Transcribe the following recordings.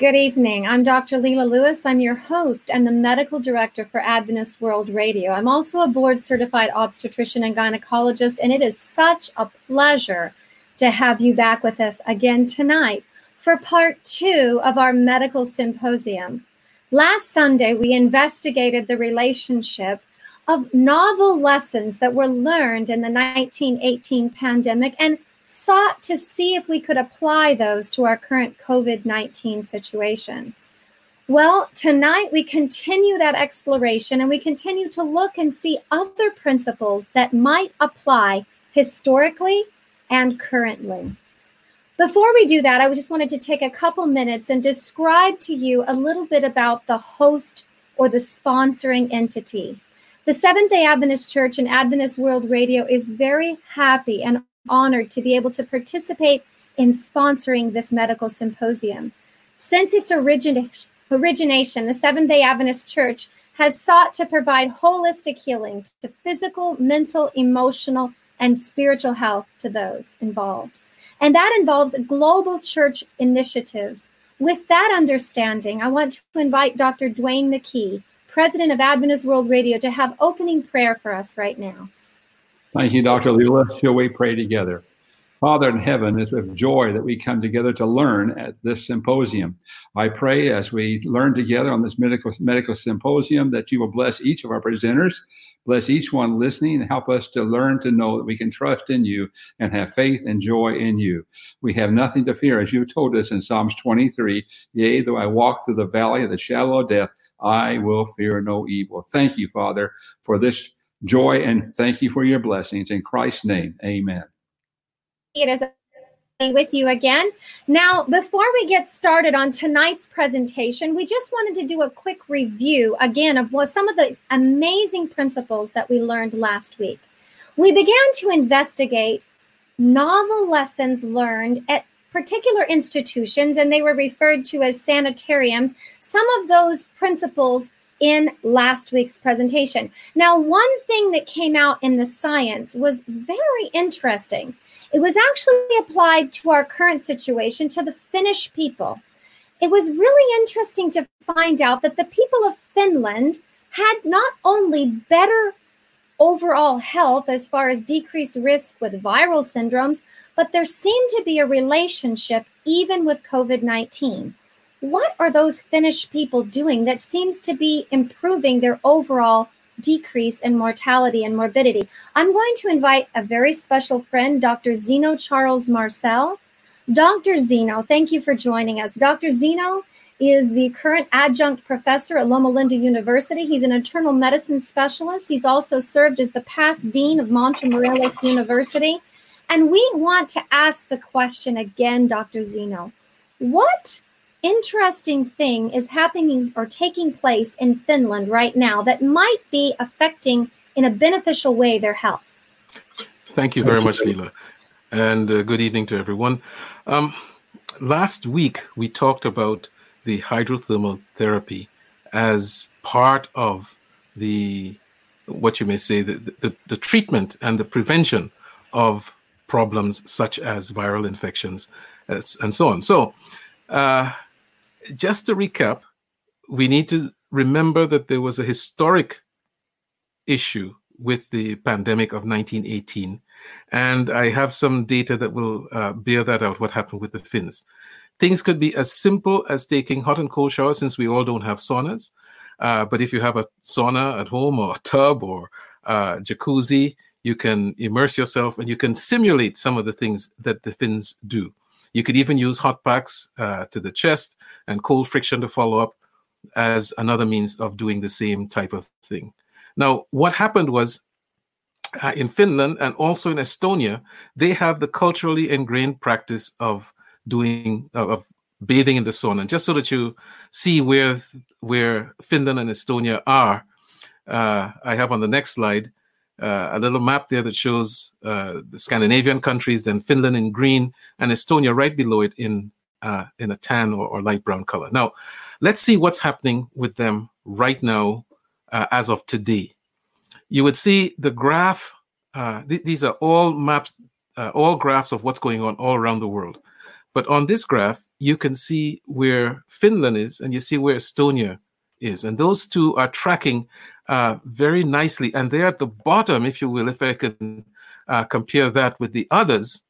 Good evening. I'm Dr. Lela Lewis. I'm your host and the medical director for Adventist World Radio. I'm also a board certified obstetrician and gynecologist, and it is such a pleasure to have you back with us again tonight for part two of our medical symposium. Last Sunday, we investigated the relationship of novel lessons that were learned in the 1918 pandemic and sought to see if we could apply those to our current COVID 19 situation. Well, tonight we continue that exploration and we continue to look and see other principles that might apply historically and currently. Before we do that, I just wanted to take a couple minutes and describe to you a little bit about the host or the sponsoring entity. The Seventh day Adventist Church and Adventist World Radio is very happy and honored to be able to participate in sponsoring this medical symposium. Since its origination, the Seventh day Adventist Church has sought to provide holistic healing to physical, mental, emotional, and spiritual health to those involved. And that involves global church initiatives. With that understanding, I want to invite Dr. Duane McKey, President of Adventist World Radio, to have opening prayer for us right now. Thank you, Dr. Lela. Shall we pray together? Father in heaven, it's with joy that we come together to learn at this symposium. I pray as we learn together on this medical, medical symposium that you will bless each of our presenters, bless each one listening, and help us to learn to know that we can trust in you and have faith and joy in you. We have nothing to fear, as you told us in Psalms 23 Yea, though I walk through the valley of the shadow of death, I will fear no evil. Thank you, Father, for this joy, and thank you for your blessings. In Christ's name, amen. It is with you again. Now, before we get started on tonight's presentation, we just wanted to do a quick review again of what some of the amazing principles that we learned last week. We began to investigate novel lessons learned at particular institutions, and they were referred to as sanitariums. Some of those principles in last week's presentation. Now, one thing that came out in the science was very interesting. It was actually applied to our current situation, to the Finnish people. It was really interesting to find out that the people of Finland had not only better overall health as far as decreased risk with viral syndromes, but there seemed to be a relationship even with COVID 19 what are those Finnish people doing that seems to be improving their overall decrease in mortality and morbidity? I'm going to invite a very special friend, Dr. Zeno Charles Marcel. Dr. Zeno, thank you for joining us. Dr. Zeno is the current adjunct professor at Loma Linda University. He's an internal medicine specialist. He's also served as the past dean of Montemorelos University. And we want to ask the question again, Dr. Zeno. What interesting thing is happening or taking place in Finland right now that might be affecting in a beneficial way their health? Thank you very much, Lela. And uh, good evening to everyone. Um, last week, we talked about the hydrothermal therapy as part of the, what you may say, the, the, the treatment and the prevention of problems such as viral infections and so on. So, uh, just to recap, we need to remember that there was a historic issue with the pandemic of 1918. And I have some data that will uh, bear that out, what happened with the Finns. Things could be as simple as taking hot and cold showers, since we all don't have saunas. Uh, but if you have a sauna at home or a tub or jacuzzi, you can immerse yourself and you can simulate some of the things that the Finns do. You could even use hot packs uh, to the chest and cold friction to follow up as another means of doing the same type of thing. Now, what happened was uh, in Finland and also in Estonia, they have the culturally ingrained practice of doing of bathing in the sauna. And just so that you see where where Finland and Estonia are, uh, I have on the next slide uh, a little map there that shows uh, the Scandinavian countries, then Finland in green, and Estonia right below it in uh, in a tan or, or, light brown color. Now, let's see what's happening with them right now uh, as of today. You would see the graph. Uh, th- these are all maps, uh, all graphs of what's going on all around the world. But on this graph, you can see where Finland is and you see where Estonia is. And those two are tracking uh, very nicely. And they're at the bottom, if you will, if I can uh, compare that with the others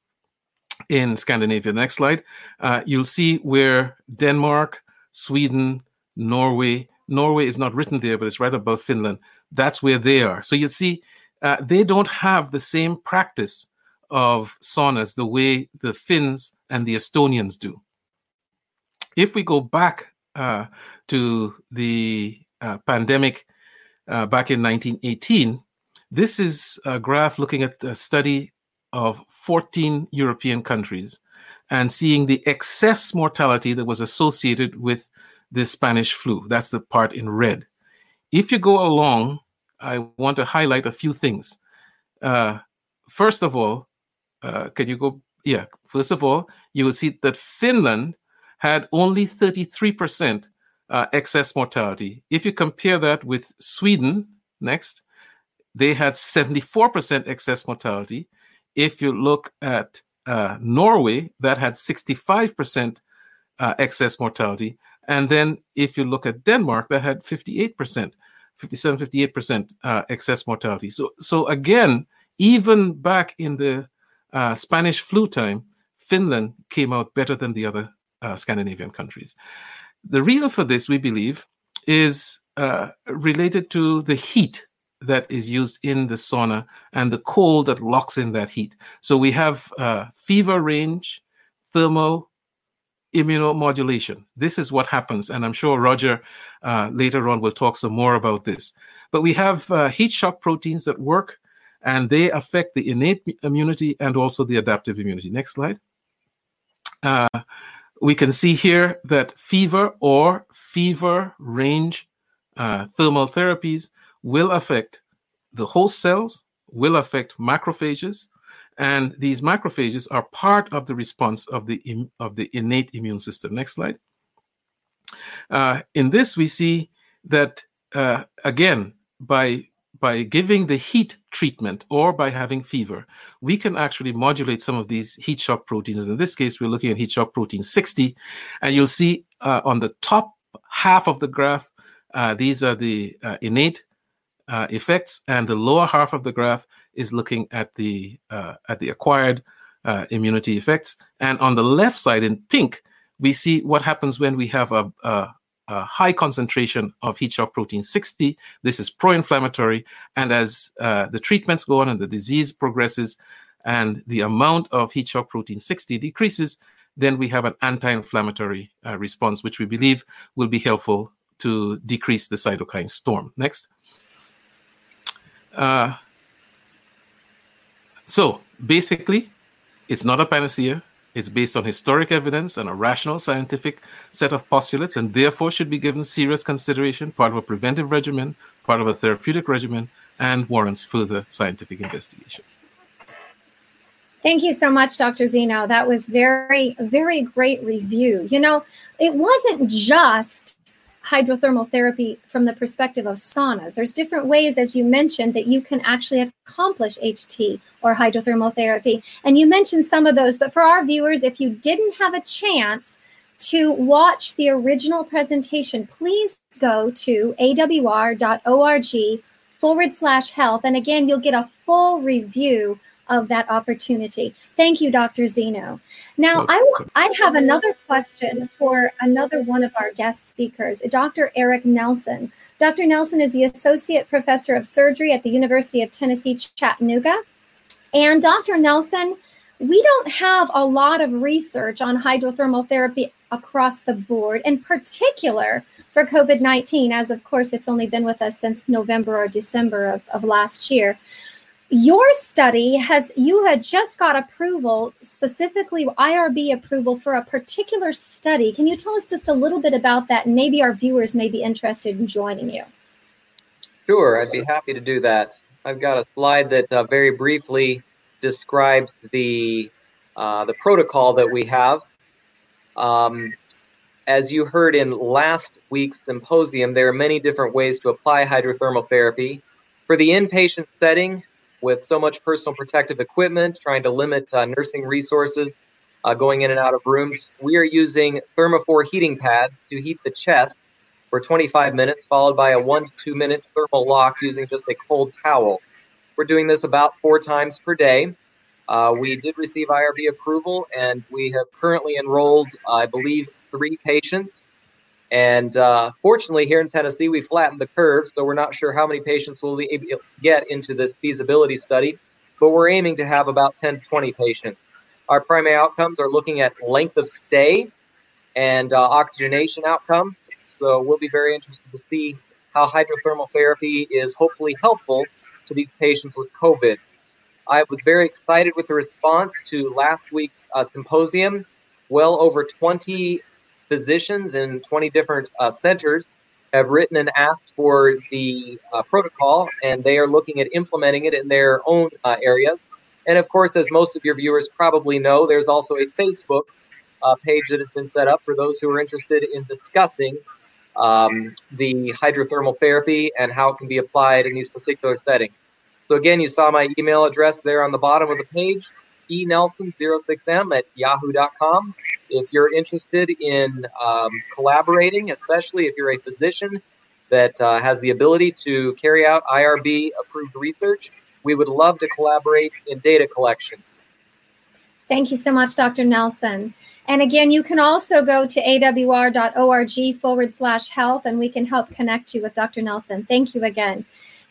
in Scandinavia. Next slide. Uh, you'll see where Denmark, Sweden, Norway, Norway is not written there, but it's right above Finland. That's where they are. So you see, uh, they don't have the same practice of saunas the way the Finns and the Estonians do. If we go back uh, to the pandemic uh, back in 1918, this is a graph looking at a study of 14 European countries and seeing the excess mortality that was associated with the Spanish flu. That's the part in red. If you go along, I want to highlight a few things. Uh, first of all, uh, can you go? Yeah, first of all, you will see that Finland had only 33% uh, excess mortality. If you compare that with Sweden, next, they had 74% excess mortality. If you look at uh, Norway, that had 65% uh, excess mortality. And then if you look at Denmark, that had 58%, 57, 58% uh, excess mortality. So, so again, even back in the uh, Spanish flu time, Finland came out better than the other uh, Scandinavian countries. The reason for this, we believe, is uh, related to the heat that is used in the sauna and the cold that locks in that heat. So we have uh, fever range, thermal, immunomodulation. This is what happens, and I'm sure Roger uh, later on will talk some more about this. But we have uh, heat shock proteins that work, and they affect the innate immunity and also the adaptive immunity. Next slide. We can see here that fever or fever range uh, thermal therapies will affect the host cells, will affect macrophages, and these macrophages are part of the response of the of the innate immune system. Next slide. Uh, in this, we see that uh, again by by giving the heat treatment or by having fever, we can actually modulate some of these heat shock proteins. In this case, we're looking at heat shock protein 60, and you'll see uh, on the top half of the graph, uh, these are the uh, innate uh, effects, and the lower half of the graph is looking at the uh, at the acquired uh, immunity effects. And on the left side in pink, we see what happens when we have a, a a high concentration of heat shock protein 60. This is pro inflammatory. And as uh, the treatments go on and the disease progresses and the amount of heat shock protein 60 decreases, then we have an anti inflammatory uh, response, which we believe will be helpful to decrease the cytokine storm. Next. Uh, so basically, it's not a panacea. It's based on historic evidence and a rational scientific set of postulates, and therefore should be given serious consideration, part of a preventive regimen, part of a therapeutic regimen, and warrants further scientific investigation. Thank you so much, Dr. Zeno. That was very, very great review. You know, it wasn't just hydrothermal therapy from the perspective of saunas. There's different ways, as you mentioned, that you can actually accomplish HT or hydrothermal therapy. And you mentioned some of those, but for our viewers, if you didn't have a chance to watch the original presentation, please go to awr.org forward slash health. And again, you'll get a full review of that opportunity. Thank you, Dr. Zeno. Now, I, I have another question for another one of our guest speakers, Dr. Eric Nelson. Dr. Nelson is the Associate Professor of Surgery at the University of Tennessee, Chattanooga. And Dr. Nelson, we don't have a lot of research on hydrothermal therapy across the board, in particular for COVID 19, as of course it's only been with us since November or December of, of last year your study has you had just got approval specifically irb approval for a particular study. Can you tell us just a little bit about that? Maybe our viewers may be interested in joining you. Sure i'd be happy to do that. I've got a slide that uh, very briefly describes the uh, the protocol that we have. Um, as you heard in last week's symposium there are many different ways to apply hydrothermal therapy. For the inpatient setting with so much personal protective equipment, trying to limit uh, nursing resources. uh, going in and out of rooms. We are using Thermophore heating pads to heat the chest for 25 minutes, followed by a one to two minute thermal lock using just a cold towel. We're doing this about four times per day. Uh, we did receive IRB approval, and we have currently enrolled, I believe, three patients. And uh, fortunately, here in Tennessee, we flattened the curve, so we're not sure how many patients we'll be able to get into this feasibility study, but we're aiming to have about 10 to 20 patients. Our primary outcomes are looking at length of stay and uh, oxygenation outcomes. So we'll be very interested to see how hydrothermal therapy is hopefully helpful to these patients with COVID. I was very excited with the response to last week's uh, symposium. Well over 20 physicians in 20 different uh, centers have written and asked for the uh, protocol, and they are looking at implementing it in their own uh, areas. And of course, as most of your viewers probably know, there's also a Facebook uh, page that has been set up for those who are interested in discussing um, the hydrothermal therapy and how it can be applied in these particular settings. So again, you saw my email address there on the bottom of the page, enelson06m at yahoo.com. If you're interested in um, collaborating, especially if you're a physician that uh, has the ability to carry out IRB approved research, we would love to collaborate in data collection. Thank you so much, Dr. Nelson. And again, you can also go to awr.org forward slash health and we can help connect you with Dr. Nelson. Thank you again.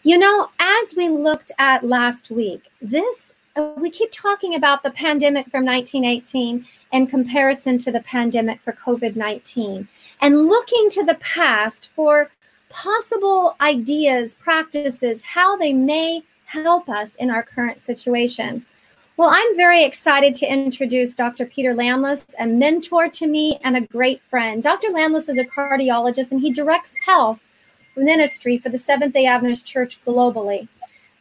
You know, as we looked at last week, this we keep talking about the pandemic from 1918 in comparison to the pandemic for COVID 19 and looking to the past for possible ideas, practices, how they may help us in our current situation. Well, I'm very excited to introduce Dr. Peter Landless, a mentor to me and a great friend. Dr. Landless is a cardiologist and he directs health ministry for the Seventh day Adventist Church globally.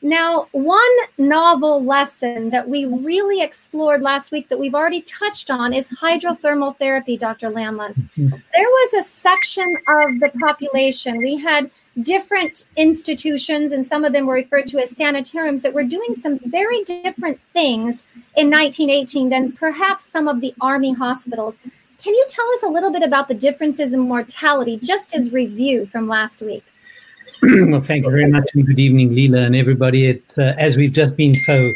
Now, one novel lesson that we really explored last week that we've already touched on is hydrothermal therapy, Dr. Landless. Mm-hmm. There was a section of the population, we had different institutions, and some of them were referred to as sanitariums, that were doing some very different things in 1918 than perhaps some of the Army hospitals. Can you tell us a little bit about the differences in mortality, just as review from last week? well, thank you very much, and good evening, Lela and everybody. It's uh, as we've just been so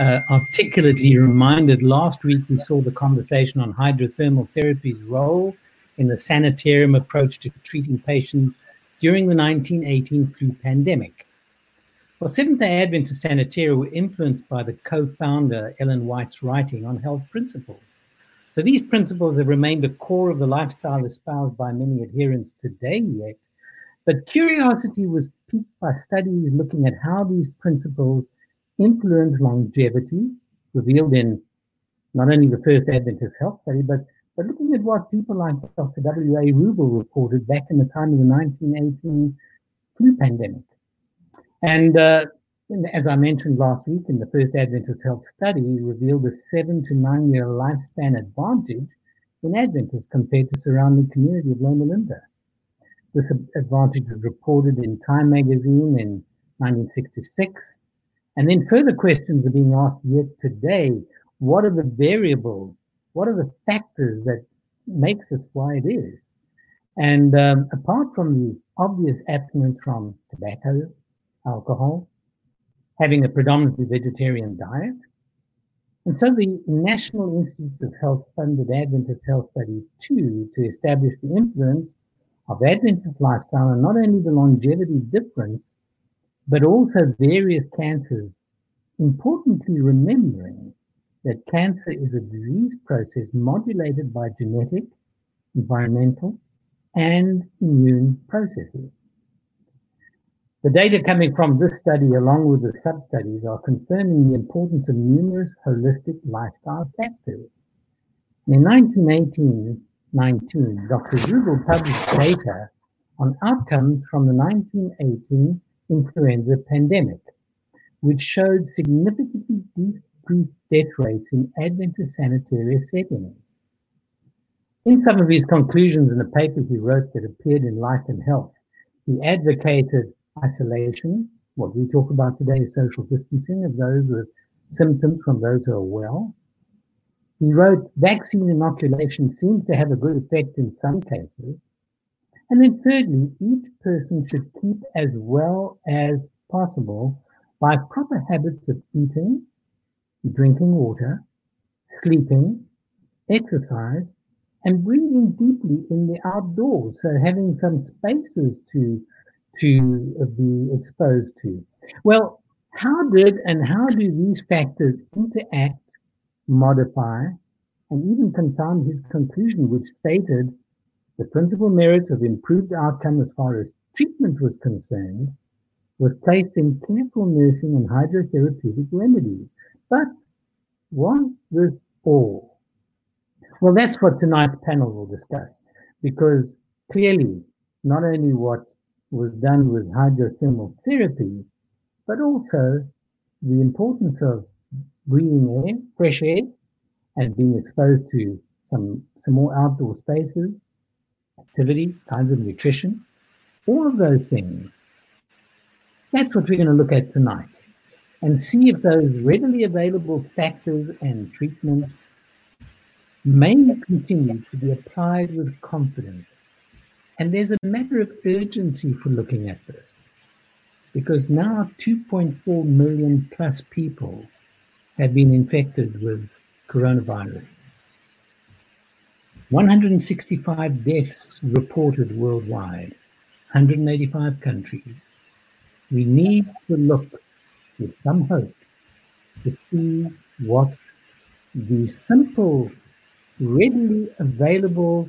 uh, articulately reminded. Last week, we saw the conversation on hydrothermal therapy's role in the sanitarium approach to treating patients during the 1918 flu pandemic. Well, Seventh day Adventist Sanitarium were influenced by the co founder Ellen White's writing on health principles. So these principles have remained the core of the lifestyle espoused by many adherents today. But curiosity was piqued by studies looking at how these principles influence longevity, revealed in not only the first Adventist health study, but but looking at what people like Dr. W.A. Ruble reported back in the time of the 1918 flu pandemic. And uh, as I mentioned last week in the first Adventist health study, revealed a seven to nine year lifespan advantage in Adventists compared to surrounding community of Loma Linda. This advantage was reported in Time magazine in 1966. And then further questions are being asked yet today. What are the variables what are the factors that makes us why it is? And um, apart from the obvious abstinence from tobacco, alcohol, having a predominantly vegetarian diet, and so the National Institutes of Health funded Adventist Health Study 2 to establish the influence of Adventist lifestyle and not only the longevity difference, but also various cancers, importantly remembering that cancer is a disease process modulated by genetic, environmental, and immune processes. The data coming from this study, along with the sub studies, are confirming the importance of numerous holistic lifestyle factors. In 1918 19, Dr. Ruble published data on outcomes from the 1918 influenza pandemic, which showed significantly decreased death rates in Adventist sanitary settings. In some of his conclusions in a paper he wrote that appeared in Life and Health, he advocated isolation, what we talk about today is social distancing of those with symptoms from those who are well, He wrote, vaccine inoculation seems to have a good effect in some cases. And then thirdly, each person should keep as well as possible by proper habits of eating, drinking water, sleeping, exercise, and breathing deeply in the outdoors. So having some spaces to to uh, be exposed to. Well, how did and how do these factors interact, modify, and even confound his conclusion, which stated the principal merit of improved outcome as far as treatment was concerned was placed in careful nursing and hydrotherapeutic remedies. But was this all? Well, that's what tonight's panel will discuss, because clearly, not only what was done with hydrothermal therapy, but also the importance of breathing air, fresh air, and being exposed to some, some more outdoor spaces, activity, kinds of nutrition, all of those things. That's what we're going to look at tonight and see if those readily available factors and treatments may continue to be applied with confidence. And there's a matter of urgency for looking at this because now 2.4 million plus people have been infected with coronavirus. 165 deaths reported worldwide, 185 countries. We need to look with some hope to see what the simple, readily available,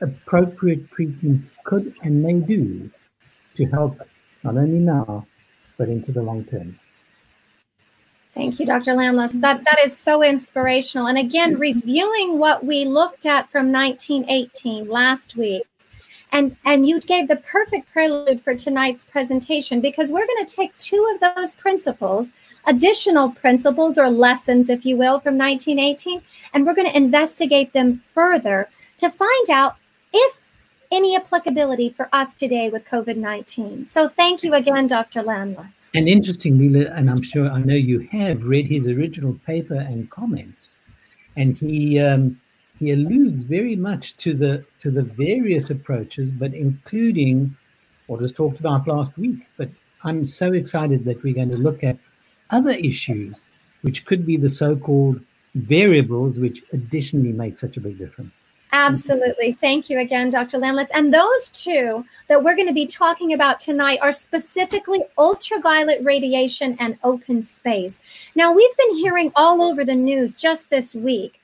appropriate treatments could and may do to help not only now, but into the long term. Thank you, Dr. Landless. That that is so inspirational. And again, reviewing what we looked at from 1918 last week. And and you gave the perfect prelude for tonight's presentation because we're going to take two of those principles, additional principles or lessons if you will from 1918, and we're going to investigate them further to find out if any applicability for us today with COVID 19. So thank you again, Dr. Landless. And interestingly, and I'm sure I know you have read his original paper and comments, and he um, he alludes very much to the to the various approaches, but including what was talked about last week. But I'm so excited that we're going to look at other issues, which could be the so-called variables, which additionally make such a big difference. Absolutely. Thank you again, Dr. Landless. And those two that we're going to be talking about tonight are specifically ultraviolet radiation and open space. Now, we've been hearing all over the news just this week.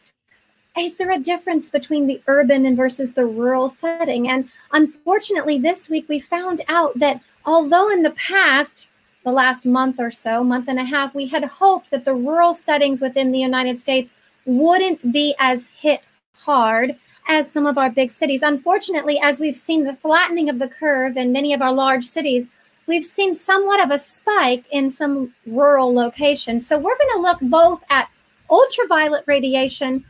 Is there a difference between the urban and versus the rural setting? And unfortunately, this week we found out that although in the past, the last month or so, month and a half, we had hoped that the rural settings within the United States wouldn't be as hit hard as some of our big cities. Unfortunately, as we've seen the flattening of the curve in many of our large cities, we've seen somewhat of a spike in some rural locations. So we're going to look both at ultraviolet radiation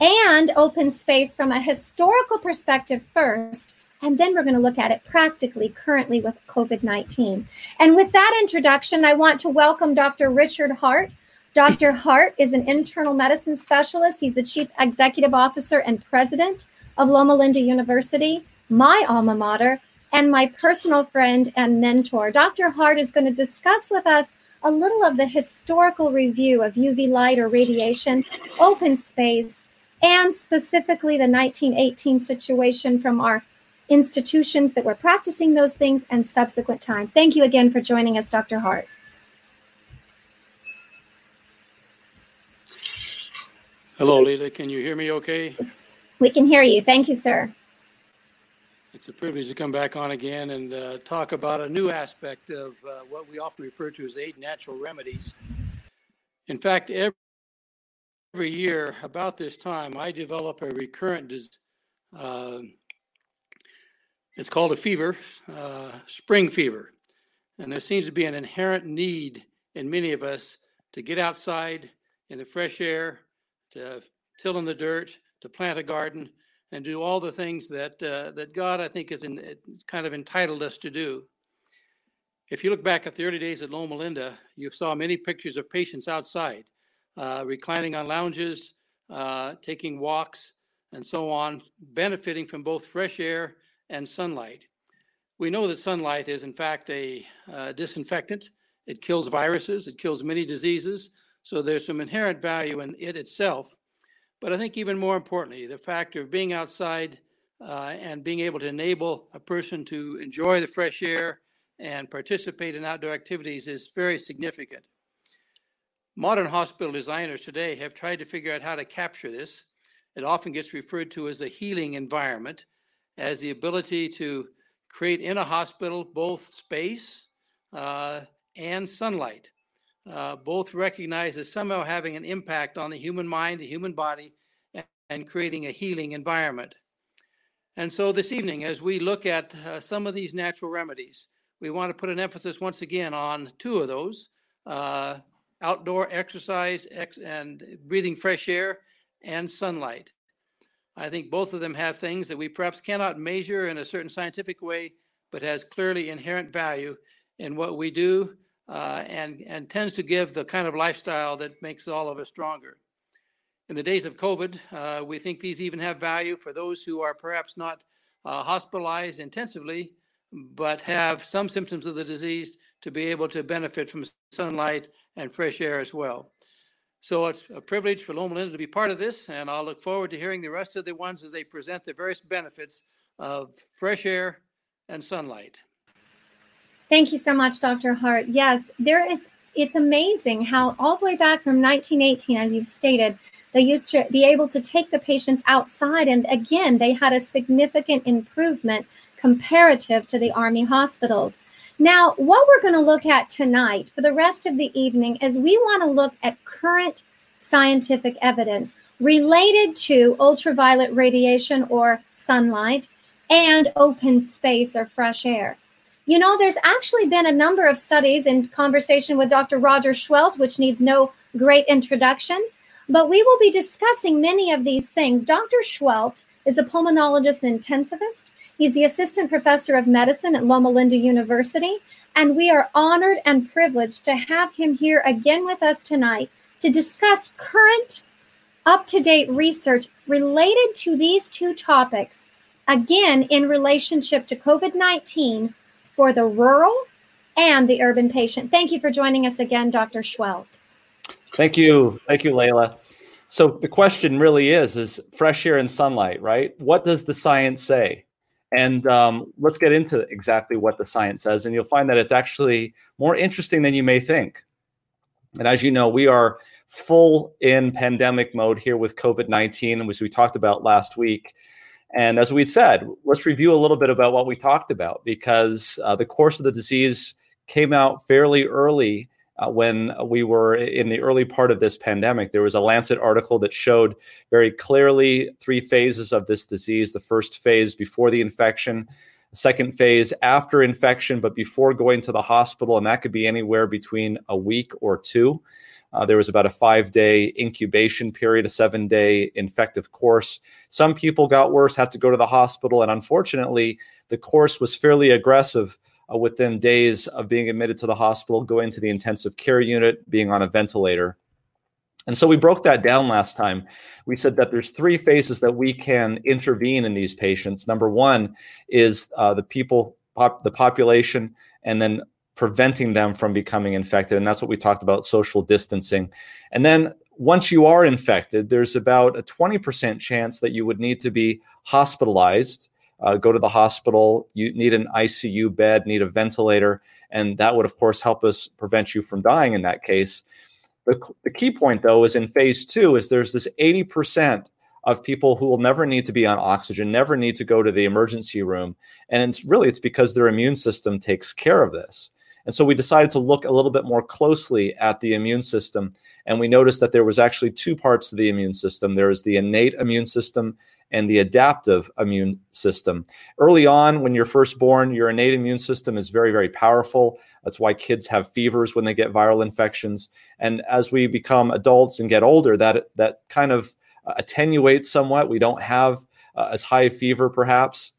and open space from a historical perspective first. And then we're going to look at it practically currently with COVID 19. And with that introduction, I want to welcome Dr. Richard Hart. Dr. Hart is an internal medicine specialist. He's the chief executive officer and president of Loma Linda University, my alma mater, and my personal friend and mentor. Dr. Hart is going to discuss with us a little of the historical review of UV light or radiation, open space, and specifically the 1918 situation from our institutions that were practicing those things and subsequent time. Thank you again for joining us, Dr. Hart. Hello, Lela. Can you hear me okay? We can hear you. Thank you, sir. It's a privilege to come back on again and uh, talk about a new aspect of uh, what we often refer to as eight natural remedies. In fact, every, every year about this time, I develop a recurrent disease. Uh, it's called a fever, uh, spring fever. And there seems to be an inherent need in many of us to get outside in the fresh air, to till in the dirt, to plant a garden, and do all the things that uh, that God, I think, is in, kind of entitled us to do. If you look back at the early days at Loma Linda, you saw many pictures of patients outside, uh, reclining on lounges, uh, taking walks, and so on, benefiting from both fresh air and sunlight. We know that sunlight is, in fact, a uh, disinfectant. It kills viruses, it kills many diseases. So there's some inherent value in it itself. But I think even more importantly, the factor of being outside uh, and being able to enable a person to enjoy the fresh air and participate in outdoor activities is very significant. Modern hospital designers today have tried to figure out how to capture this. It often gets referred to as a healing environment, as the ability to create in a hospital both space uh, and sunlight, uh, both recognized as somehow having an impact on the human mind, the human body, and, creating a healing environment. And so this evening, as we look at uh, some of these natural remedies, we want to put an emphasis once again on two of those uh, outdoor exercise ex- and breathing fresh air and sunlight. I think both of them have things that we perhaps cannot measure in a certain scientific way, but has clearly inherent value in what we do uh, and, and tends to give the kind of lifestyle that makes all of us stronger. In the days of COVID, uh, we think these even have value for those who are perhaps not uh, hospitalized intensively, but have some symptoms of the disease to be able to benefit from sunlight and fresh air as well. So it's a privilege for Loma Linda to be part of this, and I'll look forward to hearing the rest of the ones as they present the various benefits of fresh air and sunlight. Thank you so much, Dr. Hart. Yes, there is, it's amazing how all the way back from 1918, as you've stated, they used to be able to take the patients outside, and again, they had a significant improvement comparative to the Army hospitals. Now, what we're going to look at tonight for the rest of the evening is we want to look at current scientific evidence related to ultraviolet radiation or sunlight and open space or fresh air. You know, there's actually been a number of studies in conversation with Dr. Roger Seheult, which needs no great introduction, but we will be discussing many of these things. Dr. Seheult is a pulmonologist and intensivist. He's the assistant professor of medicine at Loma Linda University, and we are honored and privileged to have him here again with us tonight to discuss current, up to date research related to these two topics, again, in relationship to COVID 19 for the rural and the urban patient. Thank you for joining us again, Dr. Seheult. Thank you. Thank you, Lela. So the question really is, is fresh air and sunlight, right? What does the science say? And um, let's get into exactly what the science says. And you'll find that it's actually more interesting than you may think. And as you know, we are full in pandemic mode here with COVID 19, which we talked about last week. And as we said, let's review a little bit about what we talked about because uh, the course of the disease came out fairly early uh, when we were in the early part of this pandemic. There was a Lancet article that showed very clearly three phases of this disease the first phase before the infection, the second phase after infection, but before going to the hospital, and that could be anywhere between a week or two. Uh, there was about a five day incubation period, a seven day infective course. Some people got worse, had to go to the hospital, and unfortunately, the course was fairly aggressive uh, within days of being admitted to the hospital, going to the intensive care unit, being on a ventilator. And so we broke that down last time. We said that there's three phases that we can intervene in these patients. Number one is uh, the people, pop, the population, and then preventing them from becoming infected. And that's what we talked about social distancing. And then once you are infected, there's about a 20% chance that you would need to be hospitalized uh, go to the hospital. You need an ICU bed, need a ventilator, and that would, of course, help us prevent you from dying in that case. The, the key point, though, is in phase two, is there's this 80% of people who will never need to be on oxygen, never need to go to the emergency room. And it's really, it's because their immune system takes care of this. And so we decided to look a little bit more closely at the immune system. And we noticed that there was actually two parts of the immune system. There is the innate immune system and the adaptive immune system. Early on, when you're first born, your innate immune system is very, very powerful. That's why kids have fevers when they get viral infections. And as we become adults and get older, that, that kind of uh, attenuates somewhat. We don't have uh, as high a fever, perhaps.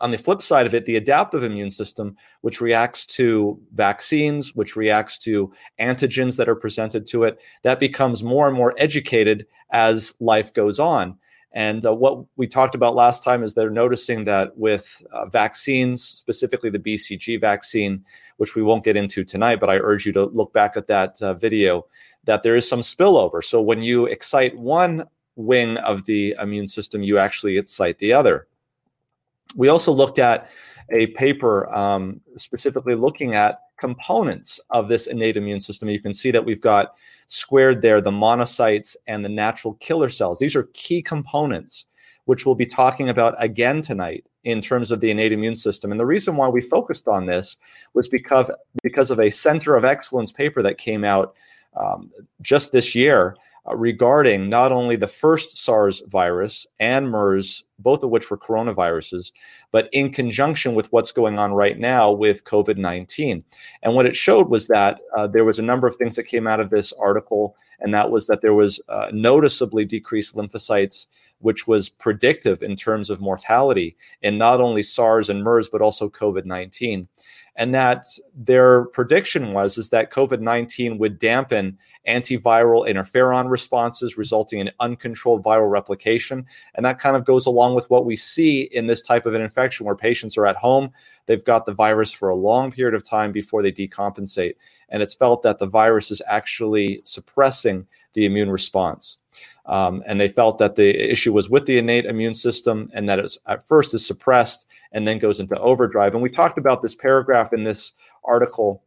On the flip side of it, the adaptive immune system, which reacts to vaccines, which reacts to antigens that are presented to it, that becomes more and more educated as life goes on. And uh, what we talked about last time is they're noticing that with uh, vaccines, specifically the BCG vaccine, which we won't get into tonight, but I urge you to look back at that uh, video, that there is some spillover. So when you excite one wing of the immune system, you actually excite the other. We also looked at a paper um, specifically looking at components of this innate immune system. You can see that we've got squared there the monocytes and the natural killer cells. These are key components, which we'll be talking about again tonight in terms of the innate immune system. And the reason why we focused on this was because, because of a Center of Excellence paper that came out um, just this year regarding not only the first SARS virus and MERS, both of which were coronaviruses, but in conjunction with what's going on right now with COVID 19. And what it showed was that uh, there was a number of things that came out of this article, and that was that there was uh, noticeably decreased lymphocytes. Which was predictive in terms of mortality in not only SARS and MERS, but also COVID 19 and that their prediction was is that COVID-19 would dampen antiviral interferon responses resulting in uncontrolled viral replication. And that kind of goes along with what we see in this type of an infection where patients are at home they've got the virus for a long period of time before they decompensate. And it's felt that the virus is actually suppressing the immune response um, and they felt that the issue was with the innate immune system and that it's at first is suppressed and then goes into overdrive. And we talked about this paragraph in this article.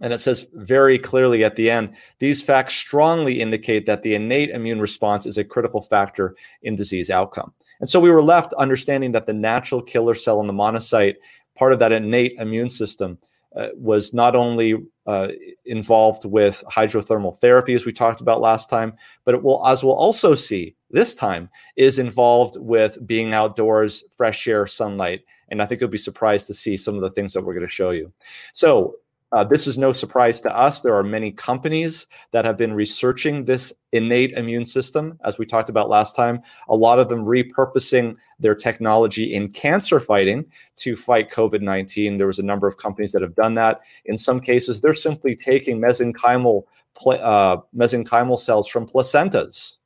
And it says very clearly at the end these facts strongly indicate that the innate immune response is a critical factor in disease outcome. And so we were left understanding that the natural killer cell in the monocyte, part of that innate immune system, uh, was not only uh, involved with hydrothermal therapy, as we talked about last time, but it will, as we'll also see this time, is involved with being outdoors, fresh air, sunlight. And I think you'll be surprised to see some of the things that we're going to show you. So, uh, this is no surprise to us. There are many companies that have been researching this innate immune system, as we talked about last time. A lot of them repurposing their technology in cancer fighting to fight COVID 19. There was a number of companies that have done that. In some cases, they're simply taking mesenchymal, uh, mesenchymal cells from placentas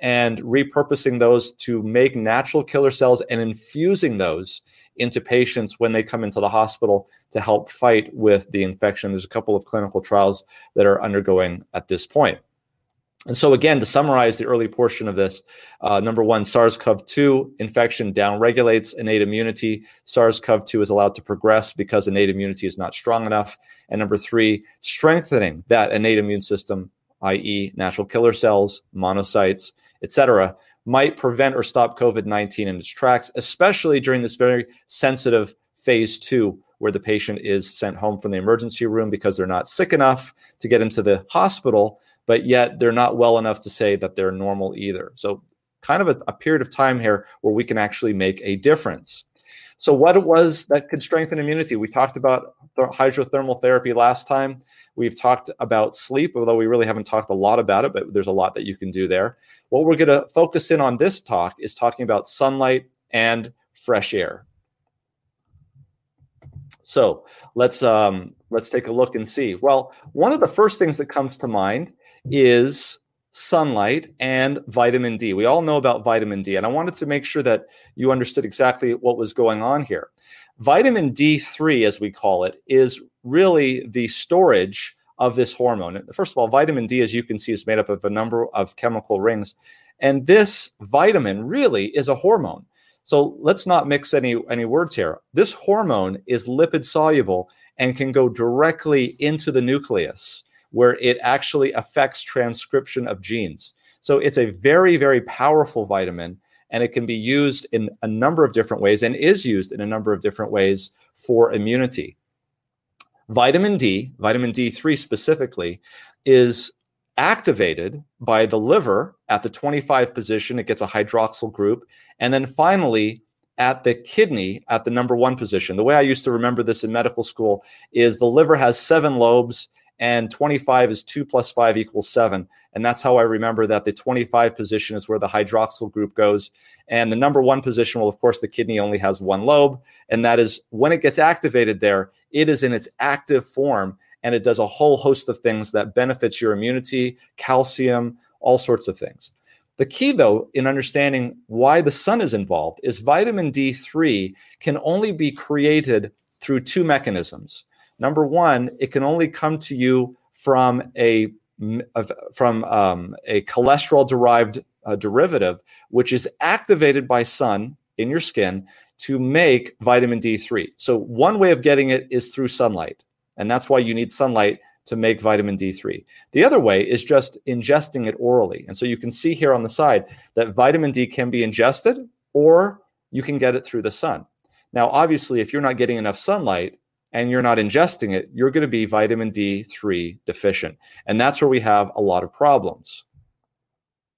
and repurposing those to make natural killer cells and infusing those into patients when they come into the hospital to help fight with the infection. There's a couple of clinical trials that are undergoing at this point. And so, again, to summarize the early portion of this, uh, number one, SARS CoV 2 infection downregulates innate immunity. SARS CoV 2 is allowed to progress because innate immunity is not strong enough. And number three, strengthening that innate immune system, i.e., natural killer cells, monocytes, etc., might prevent or stop COVID 19 in its tracks, especially during this very sensitive phase two, where the patient is sent home from the emergency room because they're not sick enough to get into the hospital, but yet they're not well enough to say that they're normal either. So, kind of a, a period of time here where we can actually make a difference. So, what it was that could strengthen immunity? We talked about hydrothermal therapy last time. We've talked about sleep, although we really haven't talked a lot about it, but there's a lot that you can do there. What we're going to focus in on this talk is talking about sunlight and fresh air. So let's um, let's take a look and see. Well, one of the first things that comes to mind is sunlight and vitamin D. We all know about vitamin D, and I wanted to make sure that you understood exactly what was going on here. Vitamin D3, as we call it, is really the storage of this hormone. First of all, vitamin D, as you can see, is made up of a number of chemical rings. And this vitamin really is a hormone. So let's not mix any, any words here. This hormone is lipid soluble and can go directly into the nucleus where it actually affects transcription of genes. So it's a very, very powerful vitamin and it can be used in a number of different ways and is used in a number of different ways for immunity. Vitamin D, vitamin D3 specifically, is activated by the liver at the 25 position. It gets a hydroxyl group. And then finally, at the kidney at the number one position. The way I used to remember this in medical school is the liver has seven lobes and 25 is 2 plus 5 equals 7. And that's how I remember that the 25 position is where the hydroxyl group goes. And the number one position, well, of course, the kidney only has one lobe. And that is when it gets activated there, it is in its active form and it does a whole host of things that benefits your immunity, calcium, all sorts of things. The key, though, in understanding why the sun is involved is vitamin D3 can only be created through two mechanisms. Number one, it can only come to you from a from um, a cholesterol derived uh, derivative, which is activated by sun in your skin to make vitamin D3. So, one way of getting it is through sunlight. And that's why you need sunlight to make vitamin D3. The other way is just ingesting it orally. And so you can see here on the side that vitamin D can be ingested or you can get it through the sun. Now, obviously, if you're not getting enough sunlight, and you're not ingesting it, you're going to be vitamin D3 deficient. And that's where we have a lot of problems.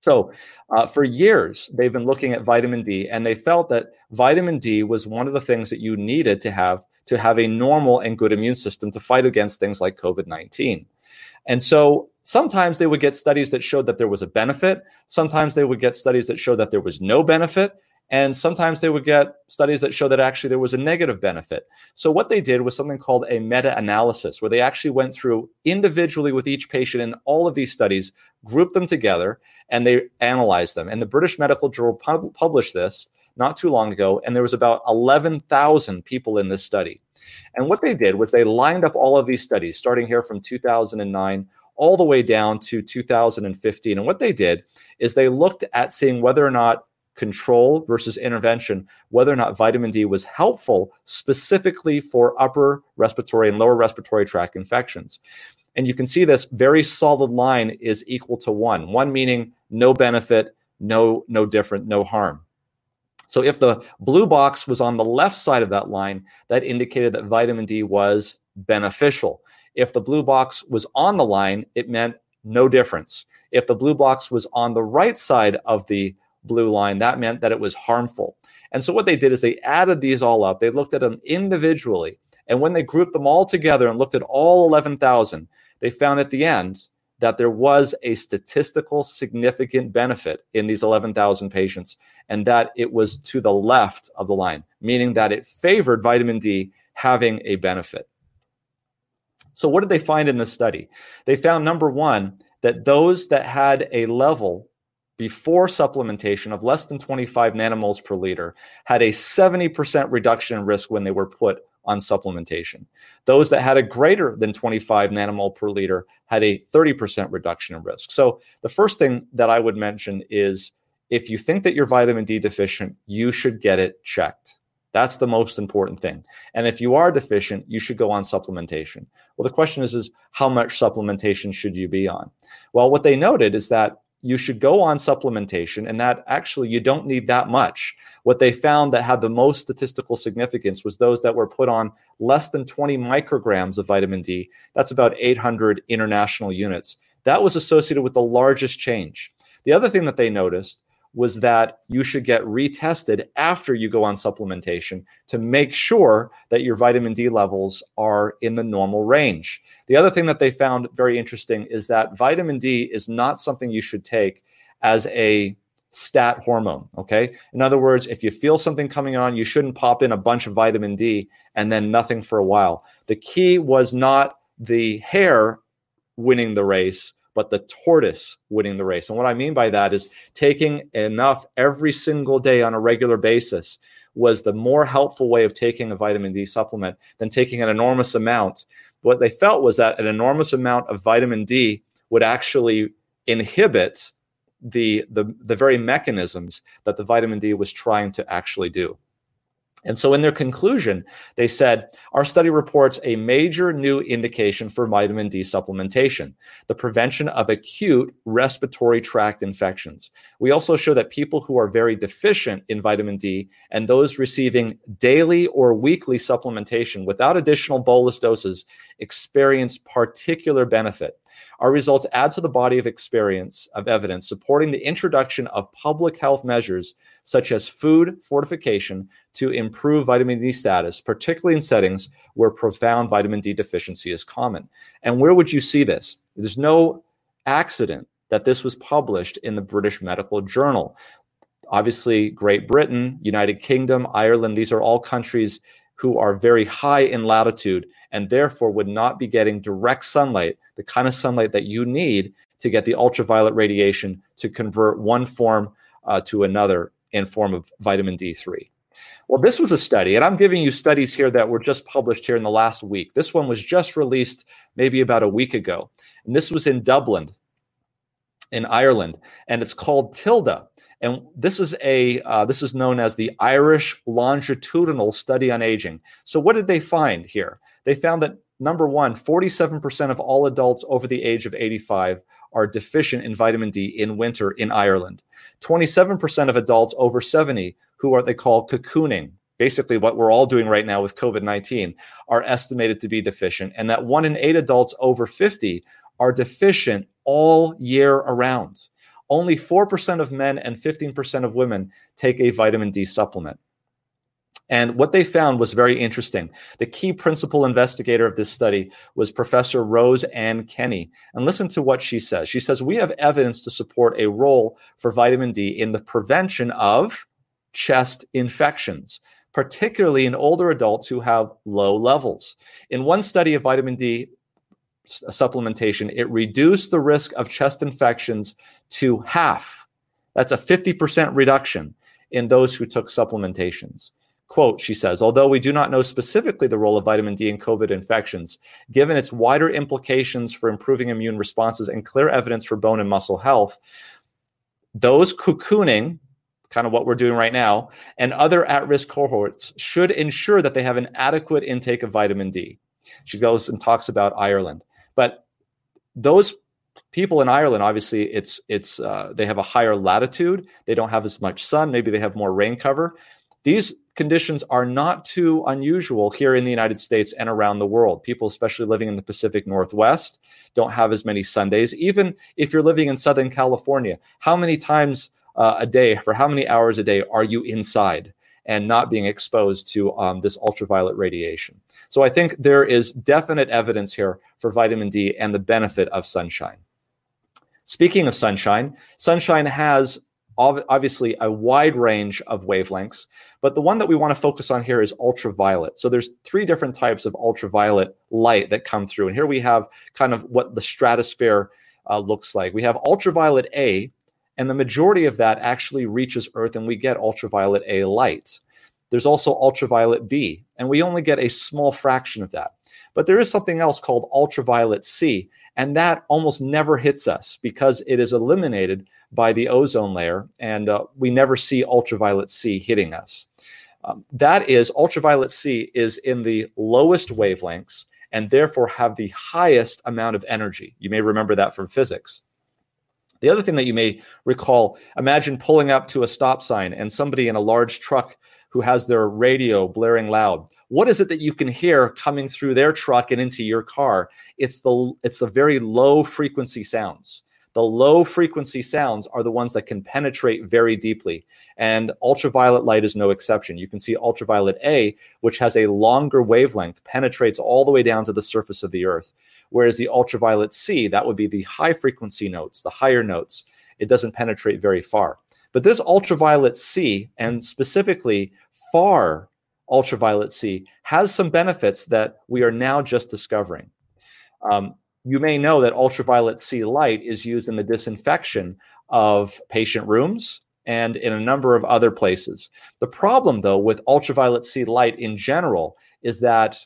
So, uh, for years, they've been looking at vitamin D, and they felt that vitamin D was one of the things that you needed to have to have a normal and good immune system to fight against things like COVID 19. And so, sometimes they would get studies that showed that there was a benefit. Sometimes they would get studies that showed that there was no benefit. And sometimes they would get studies that show that actually there was a negative benefit. So, what they did was something called a meta analysis, where they actually went through individually with each patient in all of these studies, grouped them together, and they analyzed them. And the British Medical Journal pub- published this not too long ago, and there was about 11,000 people in this study. And what they did was they lined up all of these studies, starting here from 2009 all the way down to 2015. And what they did is they looked at seeing whether or not control versus intervention, whether or not vitamin D was helpful specifically for upper respiratory and lower respiratory tract infections. And you can see this very solid line is equal to one, one meaning no benefit, no, no different, no harm. So if the blue box was on the left side of that line, that indicated that vitamin D was beneficial. If the blue box was on the line, it meant no difference. If the blue box was on the right side of the blue line, that meant that it was harmful. And so what they did is they added these all up. They looked at them individually. And when they grouped them all together and looked at all 11,000, they found at the end that there was a statistical significant benefit in these 11,000 patients and that it was to the left of the line, meaning that it favored vitamin D having a benefit. So, what did they find in this study? They found number one, that those that had a level before supplementation of less than 25 nanomoles per liter had a 70% reduction in risk when they were put on supplementation. Those that had a greater than 25 nanomole per liter had a 30% reduction in risk. So the first thing that I would mention is if you think that you're vitamin D deficient, you should get it checked. That's the most important thing. And if you are deficient, you should go on supplementation. Well, the question is, is how much supplementation should you be on? Well, what they noted is that you should go on supplementation and that actually you don't need that much. What they found that had the most statistical significance was those that were put on less than 20 micrograms of vitamin D. That's about 800 international units. That was associated with the largest change. The other thing that they noticed was that you should get retested after you go on supplementation to make sure that your vitamin D levels are in the normal range. The other thing that they found very interesting is that vitamin D is not something you should take as a stat hormone. Okay. In other words, if you feel something coming on, you shouldn't pop in a bunch of vitamin D and then nothing for a while. The key was not the hare winning the race, but the tortoise winning the race. And what I mean by that is taking enough every single day on a regular basis was the more helpful way of taking a vitamin D supplement than taking an enormous amount. What they felt was that an enormous amount of vitamin D would actually inhibit the, the, the very mechanisms that the vitamin D was trying to actually do. And so, in their conclusion, they said, Our study reports a major new indication for vitamin D supplementation, the prevention of acute respiratory tract infections. We also show that people who are very deficient in vitamin D and those receiving daily or weekly supplementation without additional bolus doses experience particular benefit. Our results add to the body of experience of evidence supporting the introduction of public health measures such as food fortification to improve vitamin D status, particularly in settings where profound vitamin D deficiency is common. And where would you see this? There's no accident that this was published in the British Medical Journal. Obviously, Great Britain, United Kingdom, Ireland, these are all countries who are very high in latitude and therefore would not be getting direct sunlight, the kind of sunlight that you need to get the ultraviolet radiation to convert one form uh, to another in form of vitamin D3. Well, this was a study, and I'm giving you studies here that were just published here in the last week. This one was just released maybe about a week ago, and this was in Dublin, in Ireland, and it's called TILDA. And this is a uh, this is known as the Irish Longitudinal Study on Aging. So what did they find here? They found that number one, 47% of all adults over the age of 85 are deficient in vitamin D in winter in Ireland. 27% of adults over 70 who are they call cocooning, basically what we're all doing right now with COVID 19, are estimated to be deficient. And that one in eight adults over 50 are deficient all year around. Only 4% of men and 15% of women take a vitamin D supplement. And what they found was very interesting. The key principal investigator of this study was Professor Rose Anne Kenny. And listen to what she says. She says, We have evidence to support a role for vitamin D in the prevention of chest infections, particularly in older adults who have low levels. In one study of vitamin D supplementation, it reduced the risk of chest infections to half. That's a 50% reduction in those who took supplementations. Quote, she says, although we do not know specifically the role of vitamin D in COVID infections, given its wider implications for improving immune responses and clear evidence for bone and muscle health, those cocooning, kind of what we're doing right now, and other at risk cohorts should ensure that they have an adequate intake of vitamin D. She goes and talks about Ireland. But those people in Ireland, obviously, it's it's uh, they have a higher latitude. They don't have as much sun. Maybe they have more rain cover. These conditions are not too unusual here in the United States and around the world. People, especially living in the Pacific Northwest, don't have as many Sundays. Even if you're living in Southern California, how many times uh, a day, for how many hours a day, are you inside and not being exposed to um, this ultraviolet radiation? So I think there is definite evidence here for vitamin D and the benefit of sunshine. Speaking of sunshine, sunshine has obviously a wide range of wavelengths, but the one that we want to focus on here is ultraviolet. So there's three different types of ultraviolet light that come through. And here we have kind of what the stratosphere uh, looks like. We have ultraviolet A, and the majority of that actually reaches Earth, and we get ultraviolet A light. There's also ultraviolet B, and we only get a small fraction of that. But there is something else called ultraviolet C, and that almost never hits us because it is eliminated by the ozone layer, and uh, we never see ultraviolet C hitting us. Um, that is, ultraviolet C is in the lowest wavelengths and therefore have the highest amount of energy. You may remember that from physics. The other thing that you may recall imagine pulling up to a stop sign and somebody in a large truck who has their radio blaring loud. What is it that you can hear coming through their truck and into your car? It's the it's the very low frequency sounds. The low frequency sounds are the ones that can penetrate very deeply. And ultraviolet light is no exception. You can see ultraviolet A, which has a longer wavelength, penetrates all the way down to the surface of the earth. Whereas the ultraviolet C, that would be the high frequency notes, the higher notes, it doesn't penetrate very far. But this ultraviolet C, and specifically far ultraviolet C, has some benefits that we are now just discovering. Um, you may know that ultraviolet C light is used in the disinfection of patient rooms and in a number of other places. The problem, though, with ultraviolet C light in general is that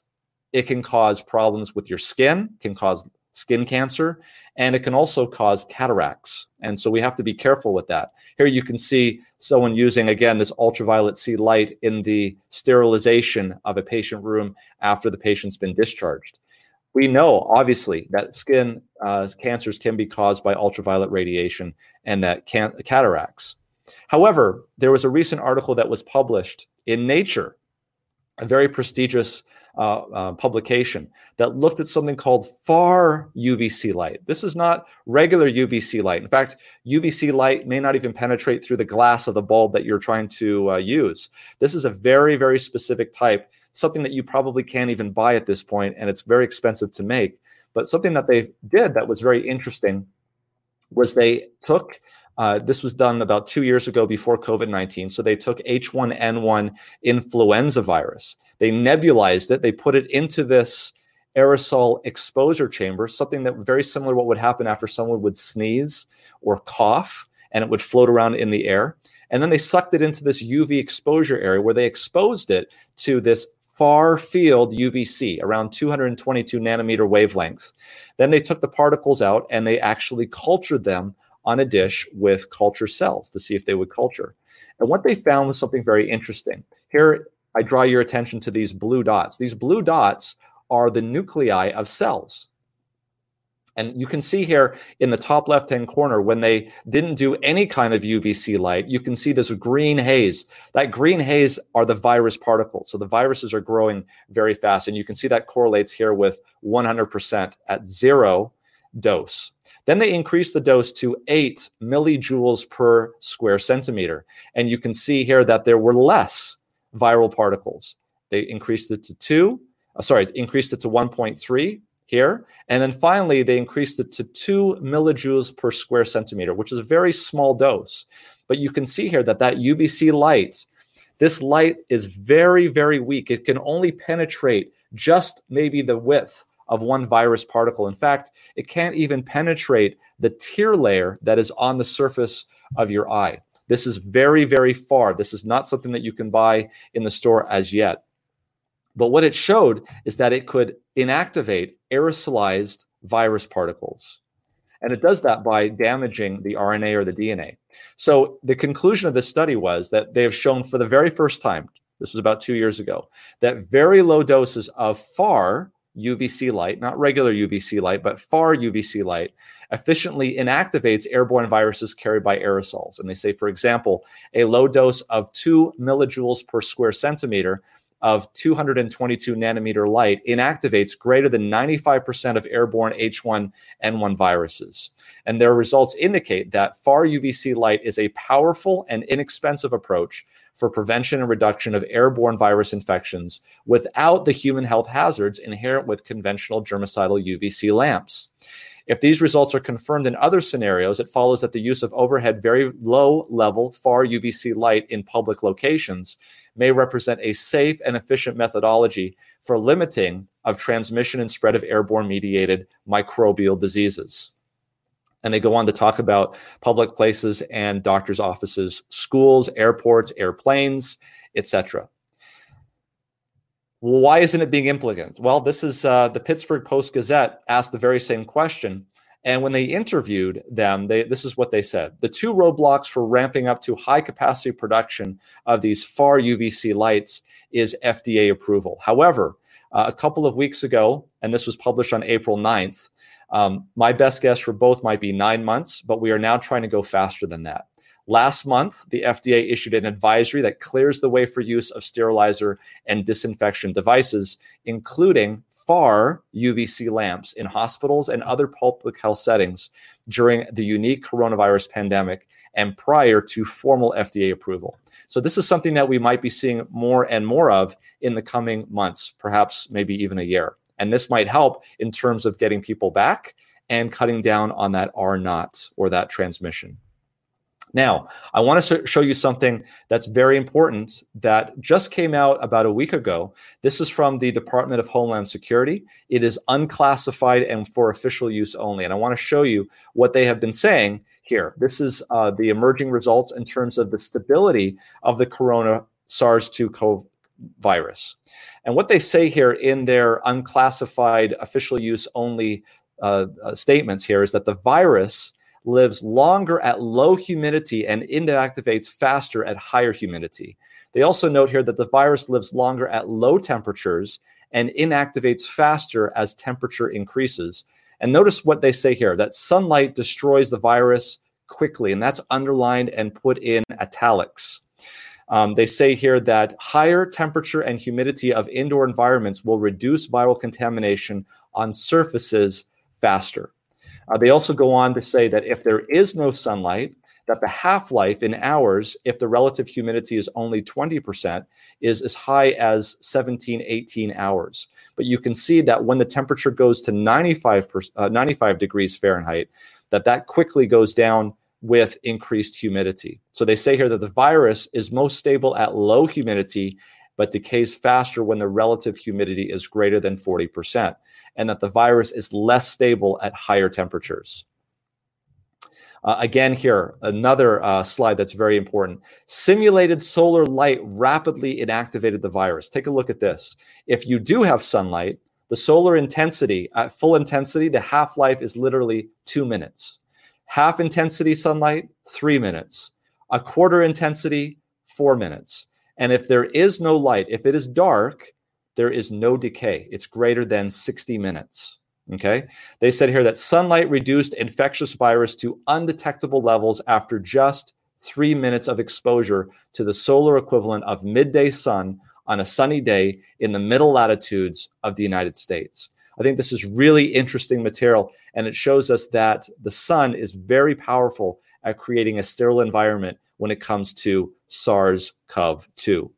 it can cause problems with your skin, can cause skin cancer, and it can also cause cataracts. And so we have to be careful with that. Here you can see someone using, again, this ultraviolet C light in the sterilization of a patient room after the patient's been discharged. We know, obviously, that skin uh, cancers can be caused by ultraviolet radiation and that can- cataracts. However, there was a recent article that was published in Nature a very prestigious uh, uh, publication that looked at something called far UVC light. This is not regular UVC light. In fact, UVC light may not even penetrate through the glass of the bulb that you're trying to uh, use. This is a very, very specific type, something that you probably can't even buy at this point, and it's very expensive to make. But something that they did that was very interesting was they took uh, this was done about two years ago before COVID 19. So they took H1N1 influenza virus, they nebulized it, they put it into this aerosol exposure chamber, something that very similar to what would happen after someone would sneeze or cough, and it would float around in the air. And then they sucked it into this UV exposure area where they exposed it to this far field UVC around 222 nanometer wavelength. Then they took the particles out and they actually cultured them on a dish with culture cells to see if they would culture. And what they found was something very interesting. Here, I draw your attention to these blue dots. These blue dots are the nuclei of cells. And you can see here in the top left hand corner, when they didn't do any kind of UVC light, you can see this green haze. That green haze are the virus particles. So the viruses are growing very fast. And you can see that correlates here with 100% at zero dose. Then they increased the dose to eight millijoules per square centimeter. And you can see here that there were less viral particles. They increased it to two, uh, sorry, increased it to 1.3 here. And then finally, they increased it to two millijoules per square centimeter, which is a very small dose. But you can see here that that UVC light, this light is very, very weak. It can only penetrate just maybe the width of one virus particle. In fact, it can't even penetrate the tear layer that is on the surface of your eye. This is very, very far. This is not something that you can buy in the store as yet. But what it showed is that it could inactivate aerosolized virus particles. And it does that by damaging the RNA or the DNA. So the conclusion of this study was that they have shown for the very first time, this was about two years ago, that very low doses of FAR UVC light, not regular UVC light, but far UVC light, efficiently inactivates airborne viruses carried by aerosols. And they say, for example, a low dose of two millijoules per square centimeter of 222 nanometer light inactivates greater than 95% of airborne H1N1 viruses. And their results indicate that far UVC light is a powerful and inexpensive approach for prevention and reduction of airborne virus infections without the human health hazards inherent with conventional germicidal UVC lamps. If these results are confirmed in other scenarios, it follows that the use of overhead very low level far UVC light in public locations may represent a safe and efficient methodology for limiting of transmission and spread of airborne mediated microbial diseases. And they go on to talk about public places and doctors' offices, schools, airports, airplanes, etc. Why isn't it being implemented? Well, this is uh, the Pittsburgh Post Gazette asked the very same question. And when they interviewed them, they, this is what they said. The two roadblocks for ramping up to high capacity production of these far UVC lights is FDA approval. However, uh, a couple of weeks ago, and this was published on April 9th, um, my best guess for both might be nine months, but we are now trying to go faster than that. Last month, the FDA issued an advisory that clears the way for use of sterilizer and disinfection devices, including far UVC lamps in hospitals and other public health settings during the unique coronavirus pandemic and prior to formal FDA approval. So, this is something that we might be seeing more and more of in the coming months, perhaps maybe even a year. And this might help in terms of getting people back and cutting down on that R naught or that transmission. Now, I want to show you something that's very important that just came out about a week ago. This is from the Department of Homeland Security. It is unclassified and for official use only. And I want to show you what they have been saying here. This is uh, the emerging results in terms of the stability of the corona SARS 2 virus. And what they say here in their unclassified, official use only uh, uh, statements here is that the virus lives longer at low humidity and inactivates faster at higher humidity. They also note here that the virus lives longer at low temperatures and inactivates faster as temperature increases. And notice what they say here that sunlight destroys the virus quickly, and that's underlined and put in italics. Um, they say here that higher temperature and humidity of indoor environments will reduce viral contamination on surfaces faster. Uh, they also go on to say that if there is no sunlight, that the half life in hours, if the relative humidity is only 20%, is as high as 17, 18 hours. But you can see that when the temperature goes to 95, uh, 95 degrees Fahrenheit, that that quickly goes down with increased humidity. So they say here that the virus is most stable at low humidity, but decays faster when the relative humidity is greater than 40%, and that the virus is less stable at higher temperatures. Uh, again, here, another uh, slide that's very important. Simulated solar light rapidly inactivated the virus. Take a look at this. If you do have sunlight, the solar intensity at full intensity, the half life is literally two minutes. Half intensity sunlight, three minutes. A quarter intensity, four minutes. And if there is no light, if it is dark, there is no decay. It's greater than 60 minutes. Okay. They said here that sunlight reduced infectious virus to undetectable levels after just three minutes of exposure to the solar equivalent of midday sun on a sunny day in the middle latitudes of the United States. I think this is really interesting material, and it shows us that the sun is very powerful at creating a sterile environment when it comes to SARS CoV 2.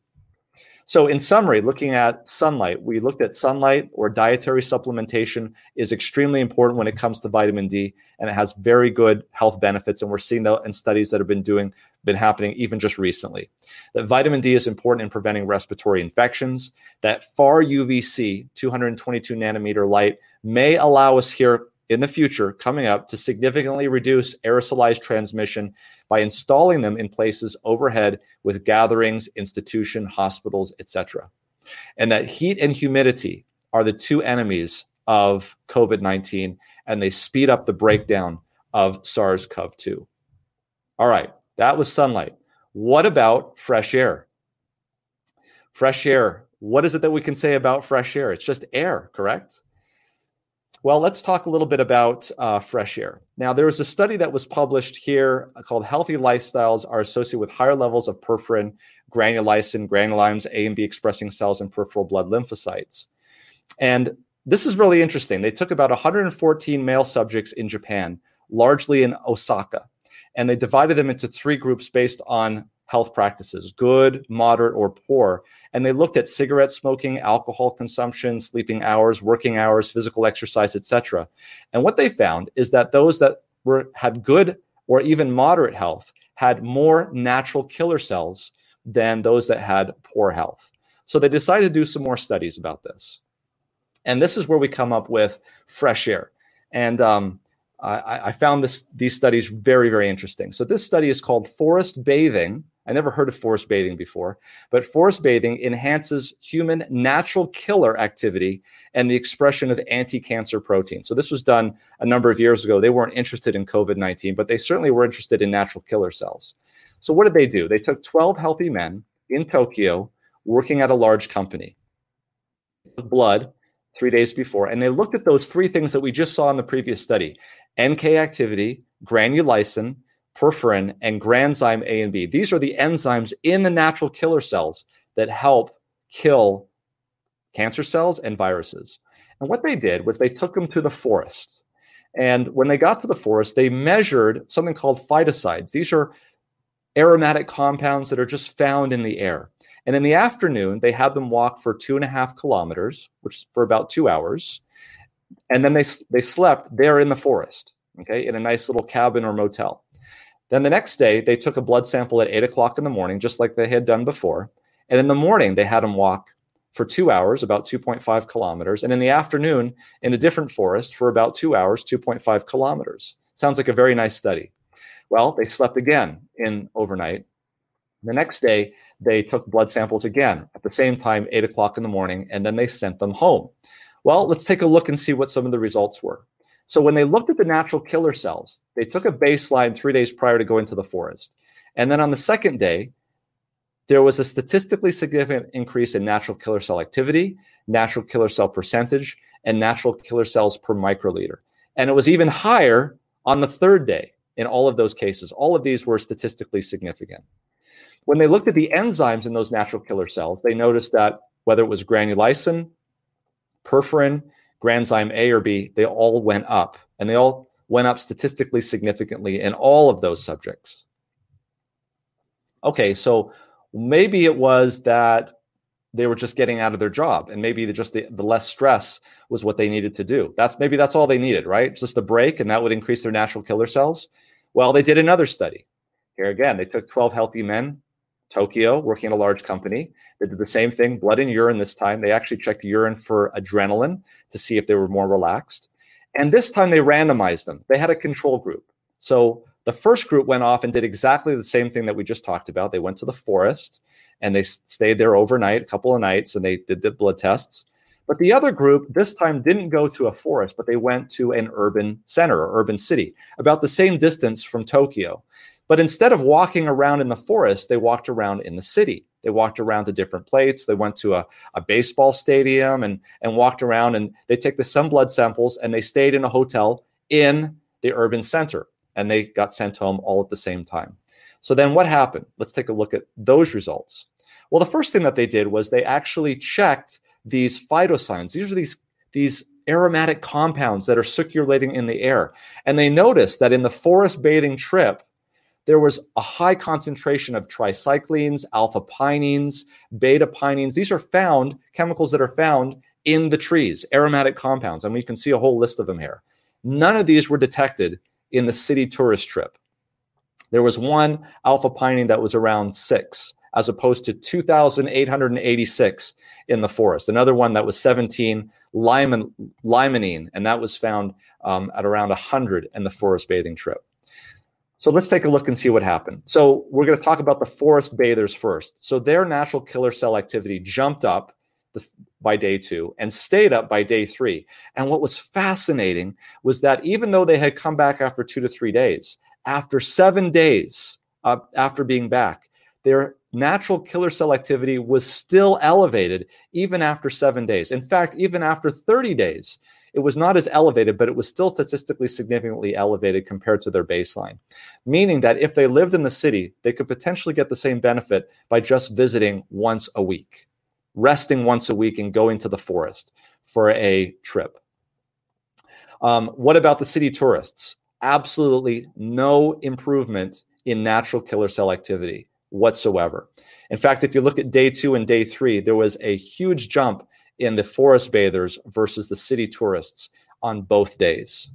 So, in summary, looking at sunlight, we looked at sunlight or dietary supplementation is extremely important when it comes to vitamin D, and it has very good health benefits. And we're seeing that in studies that have been doing, been happening even just recently. That vitamin D is important in preventing respiratory infections. That far UVC, 222 nanometer light, may allow us here in the future coming up to significantly reduce aerosolized transmission by installing them in places overhead with gatherings, institution, hospitals, etc. And that heat and humidity are the two enemies of COVID-19 and they speed up the breakdown of SARS-CoV-2. All right, that was sunlight. What about fresh air? Fresh air. What is it that we can say about fresh air? It's just air, correct? Well, let's talk a little bit about uh, fresh air. Now, there was a study that was published here called Healthy Lifestyles Are Associated with Higher Levels of Perforin, Granulysin, Granzymes, A and B expressing cells, and peripheral blood lymphocytes. And this is really interesting. They took about 114 male subjects in Japan, largely in Osaka, and they divided them into three groups based on health practices good, moderate, or poor. And they looked at cigarette smoking, alcohol consumption, sleeping hours, working hours, physical exercise, etc. And what they found is that those that were had good or even moderate health had more natural killer cells than those that had poor health. So they decided to do some more studies about this. And this is where we come up with fresh air. And um, I, I, found this, these studies very, very interesting. So this study is called Forest Bathing I never heard of forest bathing before, but forest bathing enhances human natural killer activity and the expression of anti cancer proteins. So, this was done a number of years ago. They weren't interested in COVID 19, but they certainly were interested in natural killer cells. So, what did they do? They took 12 healthy men in Tokyo working at a large company, blood three days before, and they looked at those three things that we just saw in the previous study NK activity, granulysin, perforin, and granzyme A and B. These are the enzymes in the natural killer cells that help kill cancer cells and viruses. And what they did was they took them to the forest. And when they got to the forest, they measured something called phytoncides. These are aromatic compounds that are just found in the air. And in the afternoon, they had them walk for two and a half kilometers, which is for about two hours. And then they, they slept there in the forest, okay, in a nice little cabin or motel. Then the next day, they took a blood sample at eight o'clock in the morning, just like they had done before. And in the morning, they had him walk for two hours, about 2.5 kilometers. And in the afternoon, in a different forest for about two hours, 2.5 kilometers. Sounds like a very nice study. Well, they slept again in overnight. The next day, they took blood samples again at the same time, eight o'clock in the morning, and then they sent them home. Well, let's take a look and see what some of the results were. So when they looked at the natural killer cells, they took a baseline three days prior to going to the forest. And then on the second day, there was a statistically significant increase in natural killer cell activity, natural killer cell percentage, and natural killer cells per microliter. And it was even higher on the third day in all of those cases. All of these were statistically significant. when they looked at the enzymes in those natural killer cells, they noticed that whether it was granulysin, perforin, granzyme A or B, they all went up. And they all went up statistically significantly in all of those subjects. Okay, so maybe it was that they were just getting out of their job and maybe the, just the, the less stress was what they needed to do that's maybe that's all they needed right just a break and that would increase their natural killer cells well they did another study here again they took 12 healthy men tokyo working at a large company. They did the same thing blood and urine this time. They actually checked urine for adrenaline to see if they were more relaxed. And this time they randomized them. They had a control group. So the first group went off and did exactly the same thing that we just talked about. They went to the forest and they stayed there overnight, a couple of nights, and they did the blood tests. But the other group this time didn't go to a forest, but they went to an urban center or urban city, about the same distance from Tokyo. But instead of walking around in the forest, they walked around in the city. They walked around to different plates. They went to a, a baseball stadium and, and walked around and they took the some blood samples and they stayed in a hotel in the urban center and they got sent home all at the same time. So then what happened? Let's take a look at those results. Well, the first thing that they did was they actually checked these phytoncides. These are these, these aromatic compounds that are circulating in the air. And they noticed that in the forest bathing trip, there was a high concentration of tricyclenes, alpha pinene, beta pinene. These are found, chemicals that are found in the trees, aromatic compounds. And we can see a whole list of them here. None of these were detected in the city tourist trip. There was one alpha pinene that was around six, as opposed to 2,886 in the forest. Another one that was 17 limonene, limonene, and that was found um, at around 100 in the forest bathing trip. So let's take a look and see what happened. So we're going to talk about the forest bathers first. So their natural killer cell activity jumped up the, by day two and stayed up by day three. And what was fascinating was that even though they had come back after two to three days, after seven days uh, after being back, their natural killer cell activity was still elevated even after seven days. In fact, even after 30 days, it was not as elevated, but it was still statistically significantly elevated compared to their baseline. Meaning that if they lived in the city, they could potentially get the same benefit by just visiting once a week, resting once a week, and going to the forest for a trip. Um, what about the city tourists? absolutely no improvement in natural killer cell activity whatsoever. In fact, if you look at day two and day three, there was a huge jump in the forest bathers versus the city tourists on both days.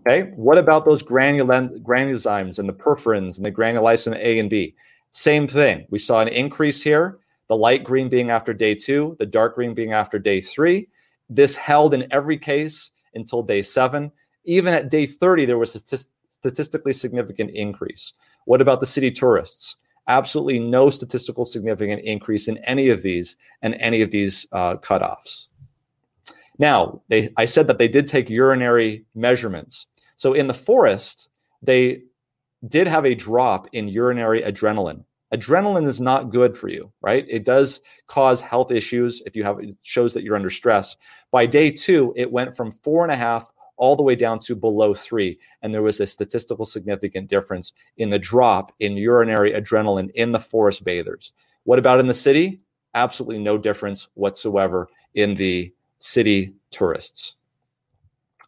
Okay, what about those granulyns and the perforins and the granulysin A and B? Same thing. We saw an increase here, the light green being after day two, the dark green being after day three. This held in every case until day seven. Even at day 30, there was a statistically significant increase. What about the city tourists? Absolutely no statistical significant increase in any of these and any of these uh, cutoffs. Now, they, I said that they did take urinary measurements. So in the forest, they did have a drop in urinary adrenaline. Adrenaline is not good for you, right? It does cause health issues if you have it shows that you're under stress. By day two, it went from four and a half all the way down to below three. And there was a statistical significant difference in the drop in urinary adrenaline in the forest bathers. What about in the city? Absolutely no difference whatsoever in the city tourists.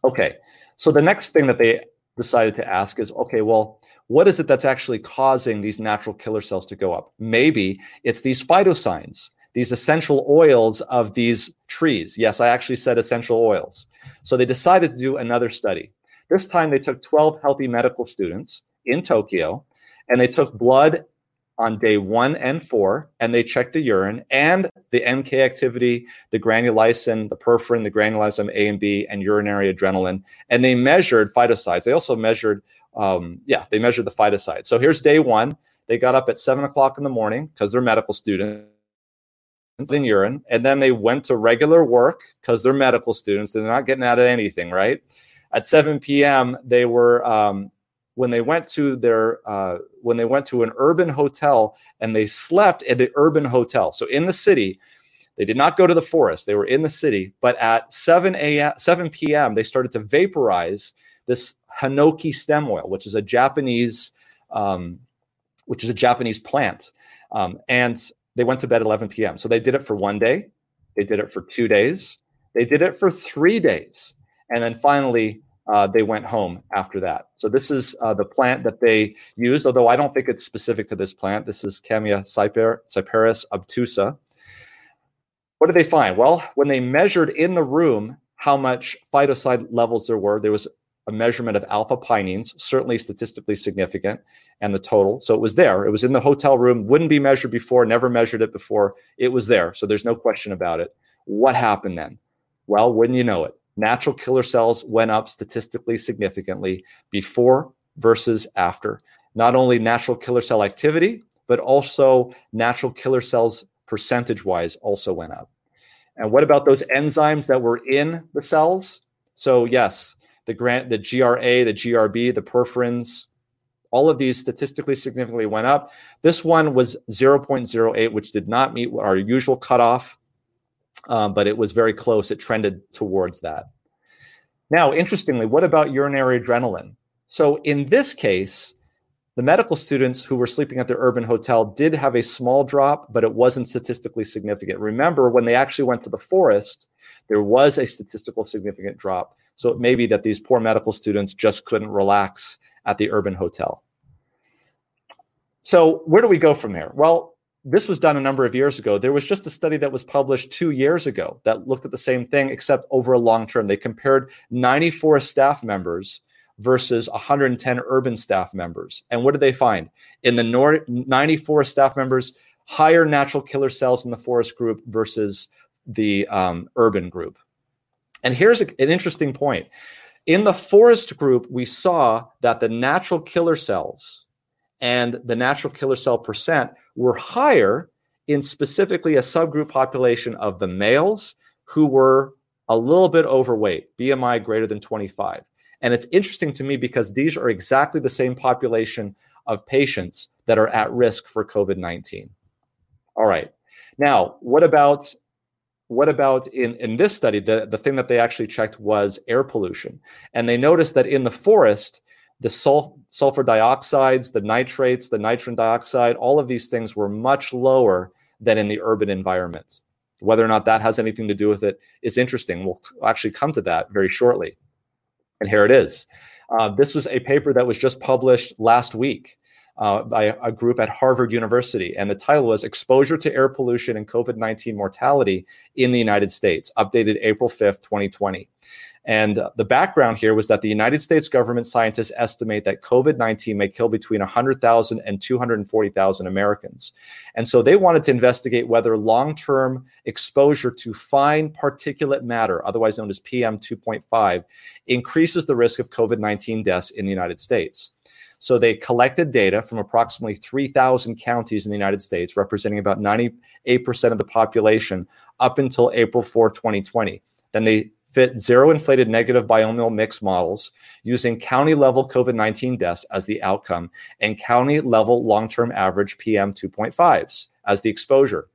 Okay, so the next thing that they decided to ask is okay, well, what is it that's actually causing these natural killer cells to go up? Maybe it's these phytoncides these essential oils of these trees. Yes, I actually said essential oils. So they decided to do another study. This time they took 12 healthy medical students in Tokyo and they took blood on day one and four and they checked the urine and the NK activity, the granulysin, the perforin, the granulysin A and B, and urinary adrenaline. And they measured phytoncides. They also measured, um, yeah, they measured the phytoncides. So here's day one. They got up at seven o'clock in the morning because they're medical students in urine, and then they went to regular work because they're medical students. They're not getting out of anything, right? At 7 p.m., they were um, when they went to their uh, when they went to an urban hotel and they slept at the urban hotel. So in the city, they did not go to the forest. They were in the city, but at 7 a.m. 7 p.m. they started to vaporize this hinoki stem oil, which is a Japanese um, which is a Japanese plant Um, and they went to bed at 11 p.m. So they did it for one day, they did it for two days, they did it for three days, and then finally uh, they went home after that. So this is uh, the plant that they used, although I don't think it's specific to this plant. This is Chamaecyparis obtusa. What did they find? Well, when they measured in the room how much phytoncide levels there were, there was a measurement of alpha pinene, certainly statistically significant, and the total. So it was there. It was in the hotel room, wouldn't be measured before, never measured it before. It was there. So there's no question about it. What happened then? Well, wouldn't you know it? Natural killer cells went up statistically significantly before versus after. Not only natural killer cell activity, but also natural killer cells percentage wise also went up. And what about those enzymes that were in the cells? So, yes, the grant, the GRA, the GRB, the perforins, all of these statistically significantly went up. This one was 0.08, which did not meet our usual cutoff, um, but it was very close. It trended towards that. Now, interestingly, what about urinary adrenaline? So, in this case, the medical students who were sleeping at the urban hotel did have a small drop, but it wasn't statistically significant. Remember, when they actually went to the forest, there was a statistical significant drop. So it may be that these poor medical students just couldn't relax at the urban hotel. So, where do we go from there? Well, this was done a number of years ago. There was just a study that was published two years ago that looked at the same thing, except over a long term. They compared 94 staff members versus 110 urban staff members. And what did they find? In the 94 staff members, higher natural killer cells in the forest group versus the um, urban group. And here's a, an interesting point. In the forest group, we saw that the natural killer cells and the natural killer cell percent were higher in specifically a subgroup population of the males who were a little bit overweight, BMI greater than 25. And it's interesting to me because these are exactly the same population of patients that are at risk for COVID 19. All right. Now, what about what about in, in this study? The, the thing that they actually checked was air pollution. And they noticed that in the forest, the sul- sulfur dioxides, the nitrates, the nitrogen dioxide, all of these things were much lower than in the urban environment. Whether or not that has anything to do with it is interesting. We'll actually come to that very shortly. And here it is. Uh, this was a paper that was just published last week uh, by a group at Harvard University. And the title was Exposure to Air Pollution and COVID 19 Mortality in the United States, updated April 5th, 2020. And the background here was that the United States government scientists estimate that COVID 19 may kill between 100,000 and 240,000 Americans. And so they wanted to investigate whether long term exposure to fine particulate matter, otherwise known as PM 2.5, increases the risk of COVID 19 deaths in the United States. So they collected data from approximately 3,000 counties in the United States, representing about 98% of the population up until April 4, 2020. Then they fit zero inflated negative binomial mix models using county level COVID 19 deaths as the outcome and county level long term average PM 2.5s as the exposure.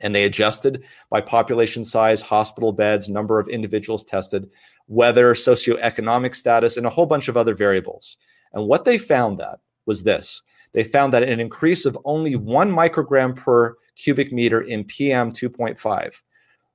And they adjusted by population size, hospital beds, number of individuals tested, weather, socioeconomic status, and a whole bunch of other variables. And what they found that was this they found that an increase of only one microgram per cubic meter in PM 2.5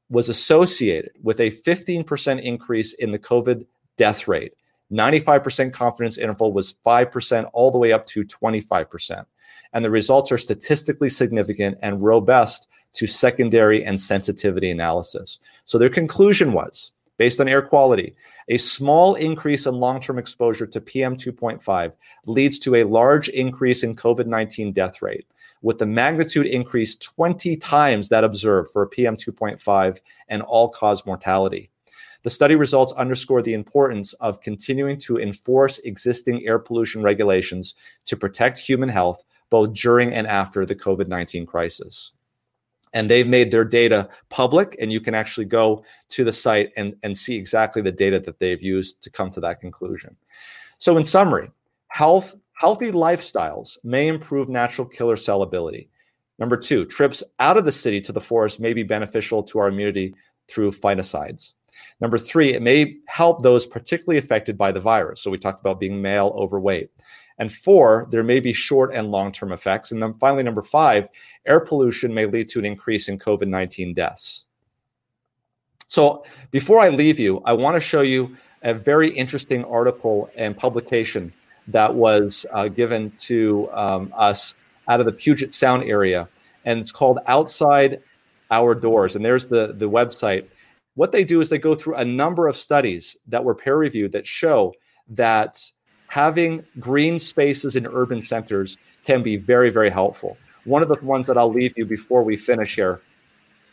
was associated with a 15% increase in the COVID death rate. 95% confidence interval was 5% all the way up to 25%. And the results are statistically significant and robust to secondary and sensitivity analysis. So their conclusion was based on air quality, a small increase in long term exposure to PM 2.5 leads to a large increase in COVID 19 death rate with the magnitude increase 20 times that observed for PM 2.5 and all cause mortality. The study results underscore the importance of continuing to enforce existing air pollution regulations to protect human health both during and after the COVID 19 crisis. And they've made their data public, and you can actually go to the site and, and see exactly the data that they've used to come to that conclusion. So, in summary, health Healthy lifestyles may improve natural killer cell ability. Number two, trips out of the city to the forest may be beneficial to our immunity through phytoncides. Number three, it may help those particularly affected by the virus. So we talked about being male, overweight. And four, there may be short and long term effects. And then finally, number five, air pollution may lead to an increase in COVID 19 deaths. So before I leave you, I want to show you a very interesting article and publication that was uh, given to um, us out of the Puget Sound area. And it's called Outside Our Doors. And there's the, the website. What they do is they go through a number of studies that were peer reviewed that show that having green spaces in urban centers can be very, very helpful. One of the ones that I'll leave you before we finish here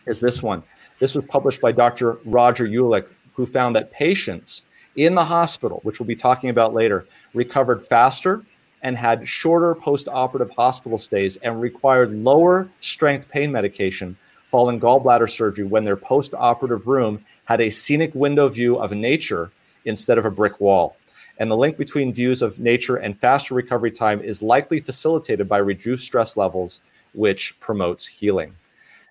is this one. This was published by Dr. Roger Ulrich, who found that patients in the hospital, which we'll be talking about later, recovered faster and had shorter post operative hospital stays and required lower strength pain medication following gallbladder surgery when their post operative room had a scenic window view of nature instead of a brick wall. And the link between views of nature and faster recovery time is likely facilitated by reduced stress levels, which promotes healing.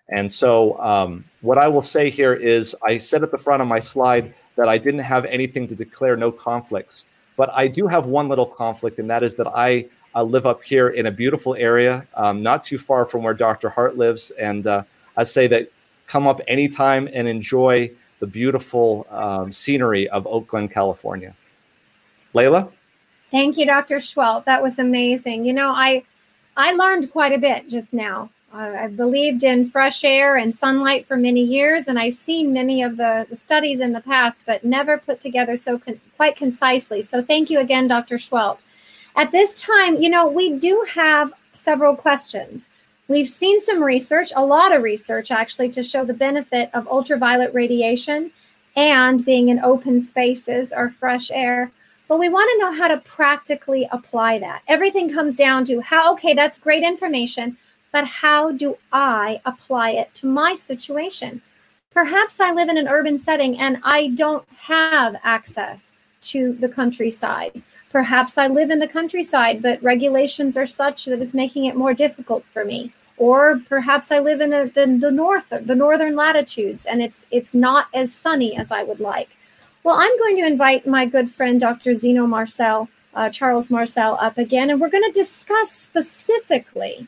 And so, um, what I will say here is I said at the front of my slide that I didn't have anything to declare no conflicts. But I do have one little conflict, and that is that I live up here in a beautiful area, um, not too far from where Dr. Hart lives. And uh, I say that come up anytime and enjoy the beautiful um, scenery of Oakland, California. Lela? Thank you, Dr. Seheult. That was amazing. You know, I I learned quite a bit just now. Uh, I've believed in fresh air and sunlight for many years, and I've seen many of the, studies in the past, but never put together so con- quite concisely. So, thank you again, Dr. Seheult. At this time, you know, we do have several questions. We've seen some research, a lot of research actually, to show the benefit of ultraviolet radiation and being in open spaces or fresh air. But we want to know how to practically apply that. Everything comes down to how, okay, that's great information but how do I apply it to my situation? Perhaps I live in an urban setting and I don't have access to the countryside. Perhaps I live in the countryside, but regulations are such that it's making it more difficult for me. Or perhaps I live in the, the, the north, the northern latitudes, and it's it's not as sunny as I would like. Well, I'm going to invite my good friend Dr. Zeno Marcel, uh, Charles Marcel, up again, and we're going to discuss specifically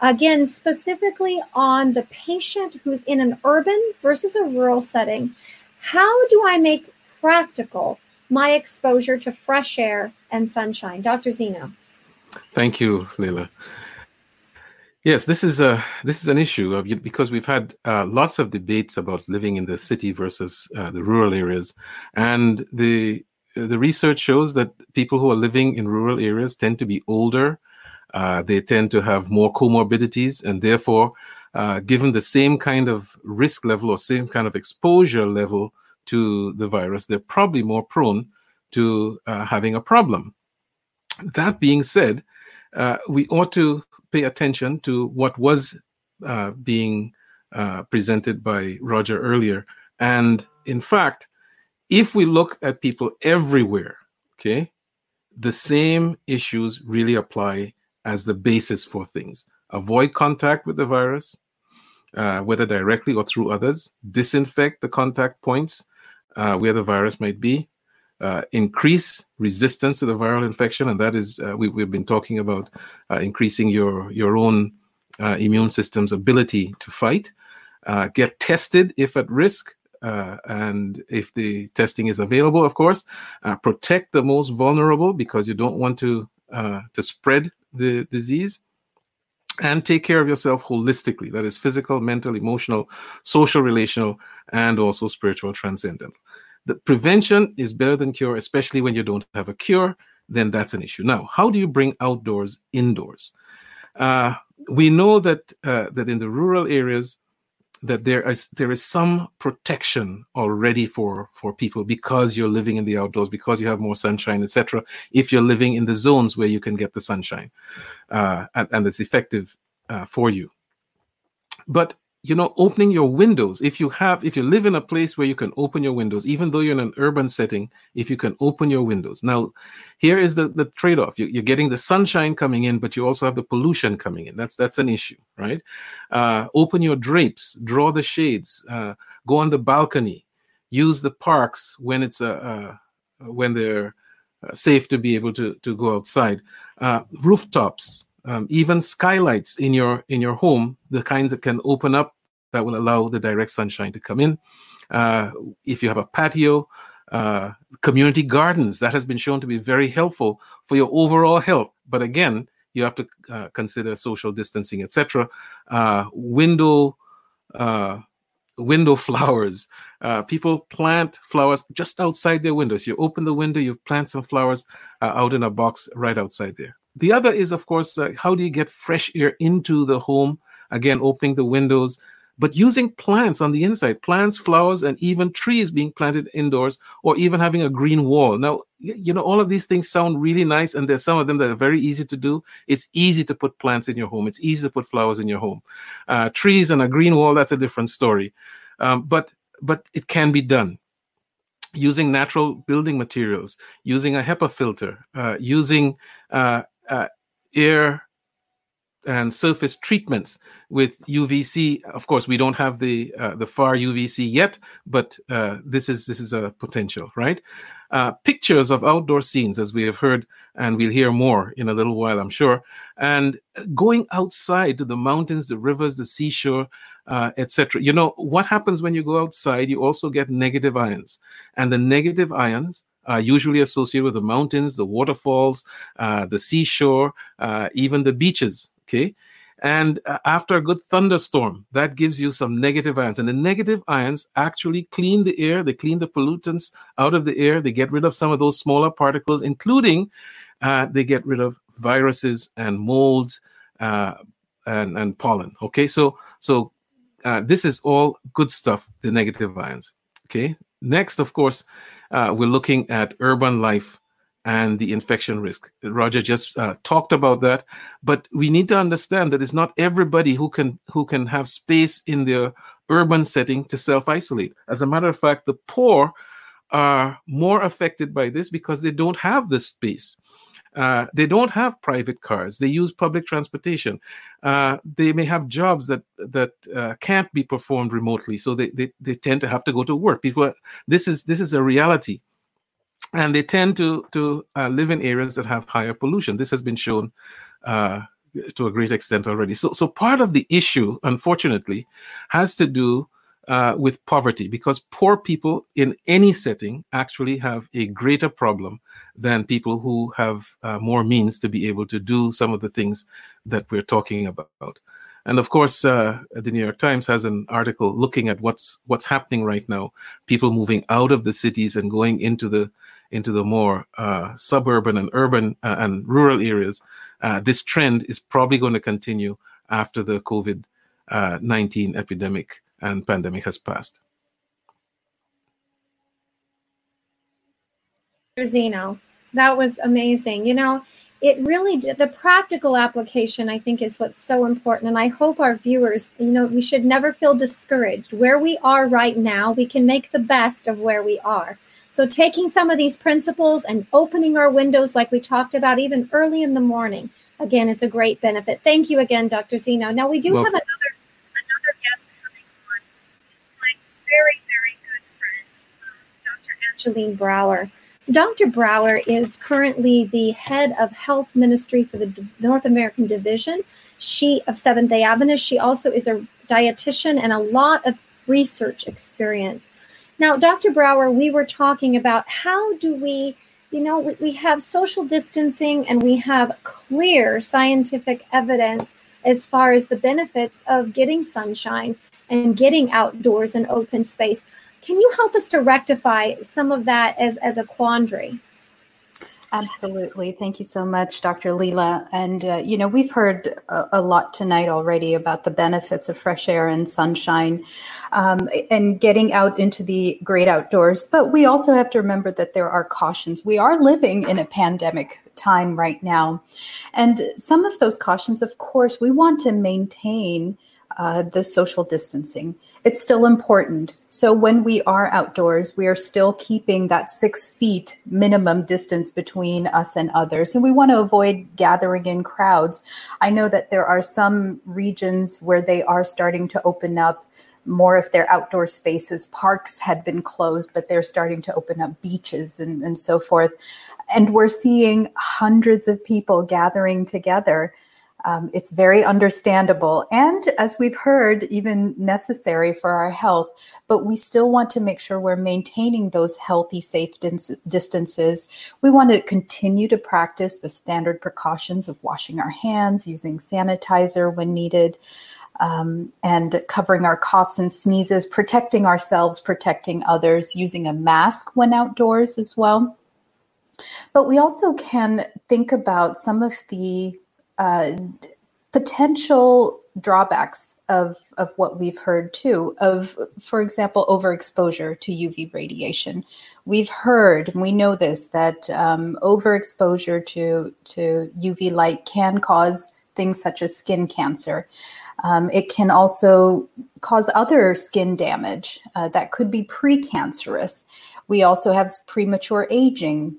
Again, specifically on the patient who's in an urban versus a rural setting, how do I make practical my exposure to fresh air and sunshine? Dr. Zeno. Thank you, Lela. Yes, this is a this is an issue of, because we've had uh, lots of debates about living in the city versus uh, the rural areas, and the the research shows that people who are living in rural areas tend to be older, uh, they tend to have more comorbidities, and therefore, uh, given the same kind of risk level or same kind of exposure level to the virus, they're probably more prone to uh, having a problem. That being said, uh, we ought to pay attention to what was uh, being presented by Roger earlier. And in fact, if we look at people everywhere, okay, the same issues really apply as the basis for things. Avoid contact with the virus, uh, whether directly or through others. Disinfect the contact points uh, where the virus might be. Uh, increase resistance to the viral infection, and that is uh, we, have been talking about uh, increasing your your own uh, immune system's ability to fight. get tested if at risk. and if the testing is available, of course, protect the most vulnerable because you don't want to to spread the disease and take care of yourself holistically that is physical mental emotional social relational and also spiritual transcendent the prevention is better than cure especially when you don't have a cure then that's an issue. Now how do you bring outdoors indoors? Uh, we know that uh, that in the rural areas that there is there is some protection already for for people because you're living in the outdoors because you have more sunshine etc if you're living in the zones where you can get the sunshine uh, and, and it's effective uh, for you. But you know opening your windows. If you have if you live in a place where you can open your windows even though you're in an urban setting if you can open your windows. Now here is the, the trade-off. You, are getting the sunshine coming in but you also have the pollution coming in. That's that's an issue right? Uh, open your drapes draw the shades uh, go on the balcony use the parks when it's a uh, uh, when they're uh, safe to be able to to go outside. Uh, rooftops, um, even skylights in your in your home, the kinds that can open up that will allow the direct sunshine to come in. Uh, if you have a patio, uh, community gardens that has been shown to be very helpful for your overall health. But again, you have to uh, consider social distancing, etc. Uh, window uh, window flowers. Uh, people plant flowers just outside their windows. You open the window, you plant some flowers out in a box right outside there. The other is, of course, how do you get fresh air into the home? Again, opening the windows, but using plants on the inside, plants, flowers, and even trees being planted indoors, or even having a green wall. Now, you know, all of these things sound really nice, and there's some of them that are very easy to do. It's easy to put plants in your home, it's easy to put flowers in your home. Uh, trees and a green wall, that's a different story. Um, but but it can be done using natural building materials, using a HEPA filter, uh, using uh, uh air and surface treatments with UVC. Of course, we don't have the uh, the far UVC yet, but uh, this is this is a potential, right? Uh, pictures of outdoor scenes, as we have heard, and we'll hear more in a little while, I'm sure. And going outside to the mountains, the rivers, the seashore, uh, etc. You know what happens when you go outside? You also get negative ions, and the negative ions are usually associated with the mountains, the waterfalls, uh, the seashore, uh, even the beaches. Okay. And uh, after a good thunderstorm, that gives you some negative ions. And the negative ions actually clean the air, they clean the pollutants out of the air, they get rid of some of those smaller particles, including uh, they get rid of viruses and molds uh, and, and pollen. Okay. So, so uh, this is all good stuff, the negative ions. Okay. Next, of course, uh, we're looking at urban life and the infection risk. Roger just uh, talked about that, but we need to understand that it's not everybody who can who can have space in their urban setting to self isolate. As a matter of fact, the poor are more affected by this because they don't have the space. Uh, they don't have private cars. They use public transportation. Uh, they may have jobs that that uh, can't be performed remotely, so they, they they tend to have to go to work. People, this is this is a reality and they tend to to uh, live in areas that have higher pollution. This has been shown uh, to a great extent already. So, so part of the issue, unfortunately, has to do uh, with poverty because poor people in any setting actually have a greater problem than people who have uh, more means to be able to do some of the things that we're talking about. And of course, uh, the New York Times has an article looking at what's what's happening right now. People moving out of the cities and going into the into the more uh, suburban and urban uh, and rural areas, uh, this trend is probably going to continue after the COVID uh, 19 epidemic and pandemic has passed. Zeno, that was amazing. You know, it really did, the practical application i think is what's so important and i hope our viewers you know we should never feel discouraged where we are right now we can make the best of where we are so, taking some of these principles and opening our windows, like we talked about even early in the morning, again, is a great benefit. Thank you again, Dr. Zeno. Now, we do well, have another another guest coming on. It's my very, very good friend, Dr. Angeline Brauer. Dr. Brauer is currently the head of health ministry for the North American division. She of Seventh day Adventist. She also is a dietitian and a lot of research experience. Now, Dr. Brauer, we were talking about how do we, you know, we, we have social distancing and we have clear scientific evidence as far as the benefits of getting sunshine and getting outdoors and open space. Can you help us to rectify some of that as, as a quandary? Absolutely. Thank you so much, Dr. Lela. And, uh, you know, we've heard a, a, lot tonight already about the benefits of fresh air and sunshine um, and getting out into the great outdoors. But we also have to remember that there are cautions. We are living in a pandemic time right now. And some of those cautions, of course, we want to maintain uh, the social distancing. It's still important. So when we are outdoors, we are still keeping that six feet minimum distance between us and others. And we want to avoid gathering in crowds. I know that there are some regions where they are starting to open up more of their outdoor spaces. Parks had been closed, but they're starting to open up beaches and, and so forth. and we're seeing hundreds of people gathering together. Um, it's very understandable and, as we've heard, even necessary for our health. But we still want to make sure we're maintaining those healthy, safe distances. We want to continue to practice the standard precautions of washing our hands, using sanitizer when needed. Um, and covering our coughs and sneezes, protecting ourselves, protecting others, using a mask when outdoors as well. But we also can think about some of the uh, potential drawbacks of, of what we've heard too of for example overexposure to uv radiation. We've heard and we know this that um, overexposure to to uv light can cause things such as skin cancer. Um, it can also cause other skin damage uh, that could be precancerous. We also have premature aging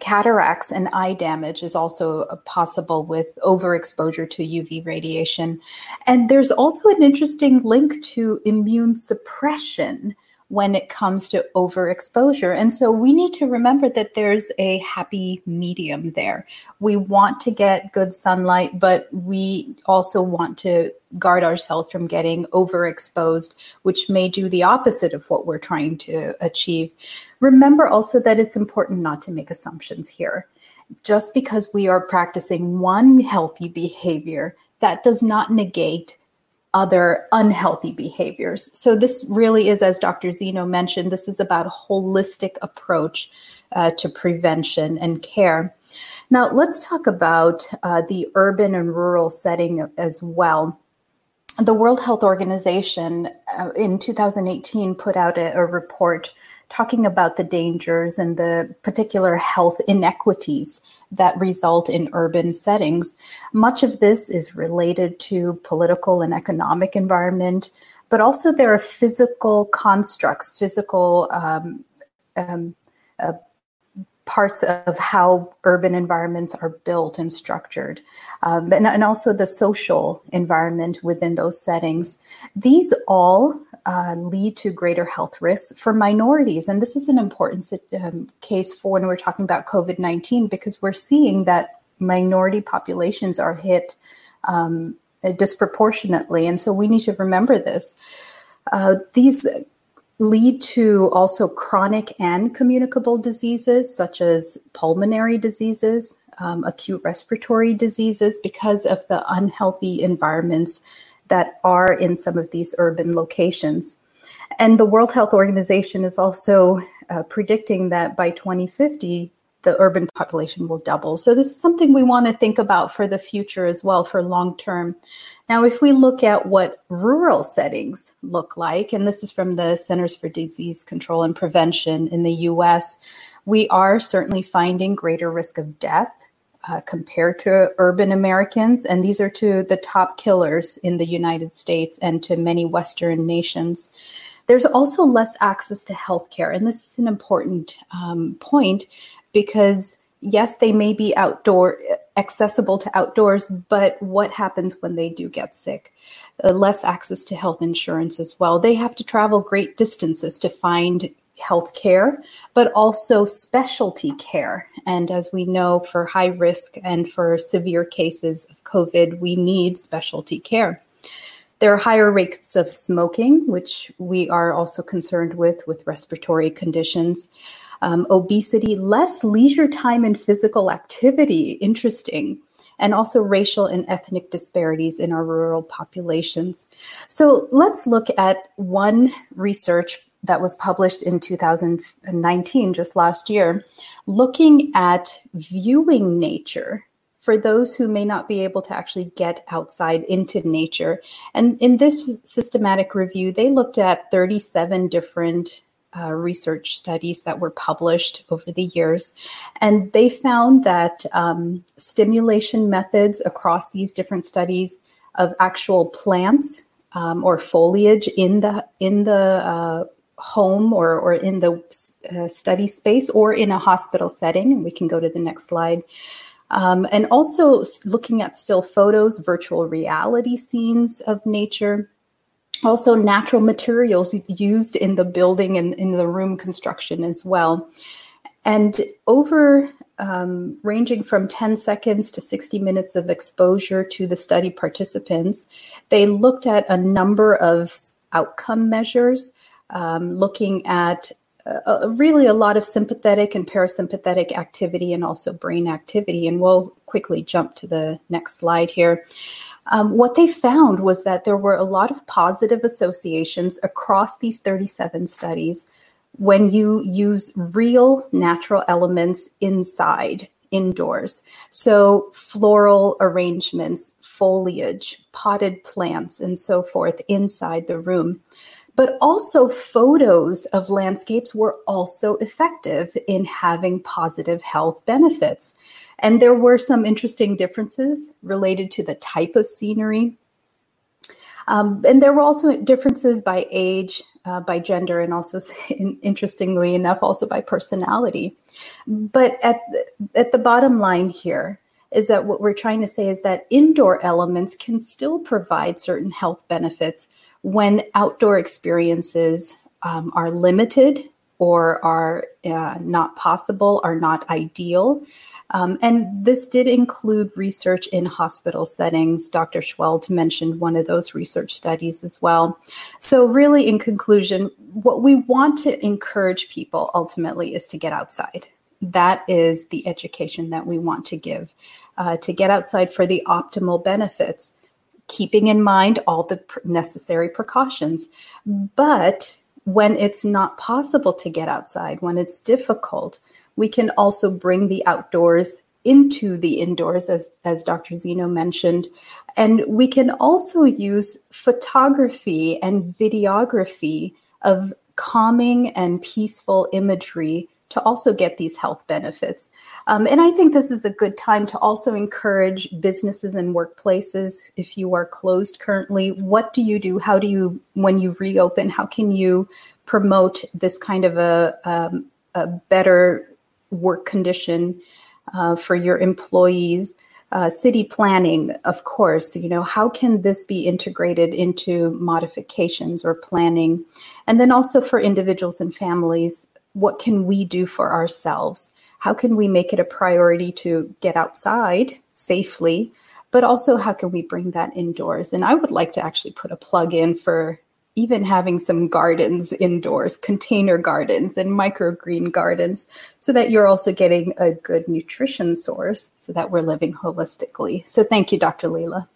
cataracts and eye damage is also possible with overexposure to UV radiation. And there's also an interesting link to immune suppression when it comes to overexposure. And so we need to remember that there's a happy medium there. We want to get good sunlight, but we also want to guard ourselves from getting overexposed, which may do the opposite of what we're trying to achieve. Remember also that it's important not to make assumptions here. Just because we are practicing one healthy behavior, that does not negate other unhealthy behaviors. So, this really is, as Dr. Zeno mentioned, this is about a holistic approach uh, to prevention and care. Now, let's talk about uh, the urban and rural setting as well. The World Health Organization uh, in 2018 put out a, a report talking about the dangers and the particular health inequities that result in urban settings. Much of this is related to political and economic environment, but also there are physical constructs, physical um, um, uh, parts of how urban environments are built and structured, um, and, and, also the social environment within those settings. These all uh, lead to greater health risks for minorities. And this is an important um, case for when we're talking about COVID 19 because we're seeing that minority populations are hit um, disproportionately. And so we need to remember this. Uh, these lead to also chronic and communicable diseases such as pulmonary diseases, um, acute respiratory diseases, because of the unhealthy environments that are in some of these urban locations. And the World Health Organization is also uh, predicting that by 2050, the urban population will double. So, this is something we want to think about for the future as well, for long term. Now, if we look at what rural settings look like, and this is from the Centers for Disease Control and Prevention in the US, we are certainly finding greater risk of death uh, compared to urban Americans. And these are to the top killers in the United States and to many Western nations. There's also less access to healthcare. And this is an important um, point because yes, they may be outdoor accessible to outdoors, but what happens when they do get sick? Uh, less access to health insurance as well. They have to travel great distances to find health care, but also specialty care. And as we know, for high risk and for severe cases of COVID, we need specialty care. There are higher rates of smoking, which we are also concerned with with respiratory conditions um, obesity, less leisure time and physical activity, interesting, and also racial and ethnic disparities in our rural populations. So let's look at one research that was published in 2019, just last year, looking at viewing nature for those who may not be able to actually get outside into nature. And in this systematic review, they looked at 37 different uh, research studies that were published over the years. And they found that um, stimulation methods across these different studies of actual plants um, or foliage in the in the uh, home or, or in the uh, study space or in a hospital setting. And we can go to the next slide. Um, and also looking at still photos, virtual reality scenes of nature, also natural materials used in the building and in the room construction as well. And over um, ranging from 10 seconds to 60 minutes of exposure to the study participants. They looked at a number of outcome measures, um, looking at uh, really a lot of sympathetic and parasympathetic activity and also brain activity. And we'll quickly jump to the next slide here. Um, what they found was that there were a lot of positive associations across these 37 studies when you use real natural elements inside indoors. So, floral arrangements, foliage, potted plants, and so forth inside the room. But also, photos of landscapes were also effective in having positive health benefits. And there were some interesting differences related to the type of scenery. Um, and there were also differences by age, uh, by gender and also, interestingly enough, also by personality. But at at the bottom line here is that what we're trying to say is that indoor elements can still provide certain health benefits when outdoor experiences um, are limited or are uh, not possible, are not ideal. Um, and this did include research in hospital settings. Dr. Seheult mentioned one of those research studies as well. So, really, in conclusion, what we want to encourage people ultimately is to get outside. That is the education that we want to give, uh, to get outside for the optimal benefits, keeping in mind all the necessary precautions. But when it's not possible to get outside, when it's difficult, we can also bring the outdoors into the indoors, as, as Dr. Zeno mentioned. And we can also use photography and videography of calming and peaceful imagery to also get these health benefits. Um, and I think this is a good time to also encourage businesses and workplaces. If you are closed currently, what do you do? How do you, when you reopen, how can you promote this kind of a, um, a better work condition uh, for your employees. Uh, city planning, of course, you know, how can this be integrated into modifications or planning? And then also for individuals and families, what can we do for ourselves? How can we make it a priority to get outside safely? But also, how can we bring that indoors? And I would like to actually put a plug in for even having some gardens indoors, container gardens and microgreen gardens, so that you're also getting a good nutrition source so that we're living holistically. So thank you, Dr. Lela.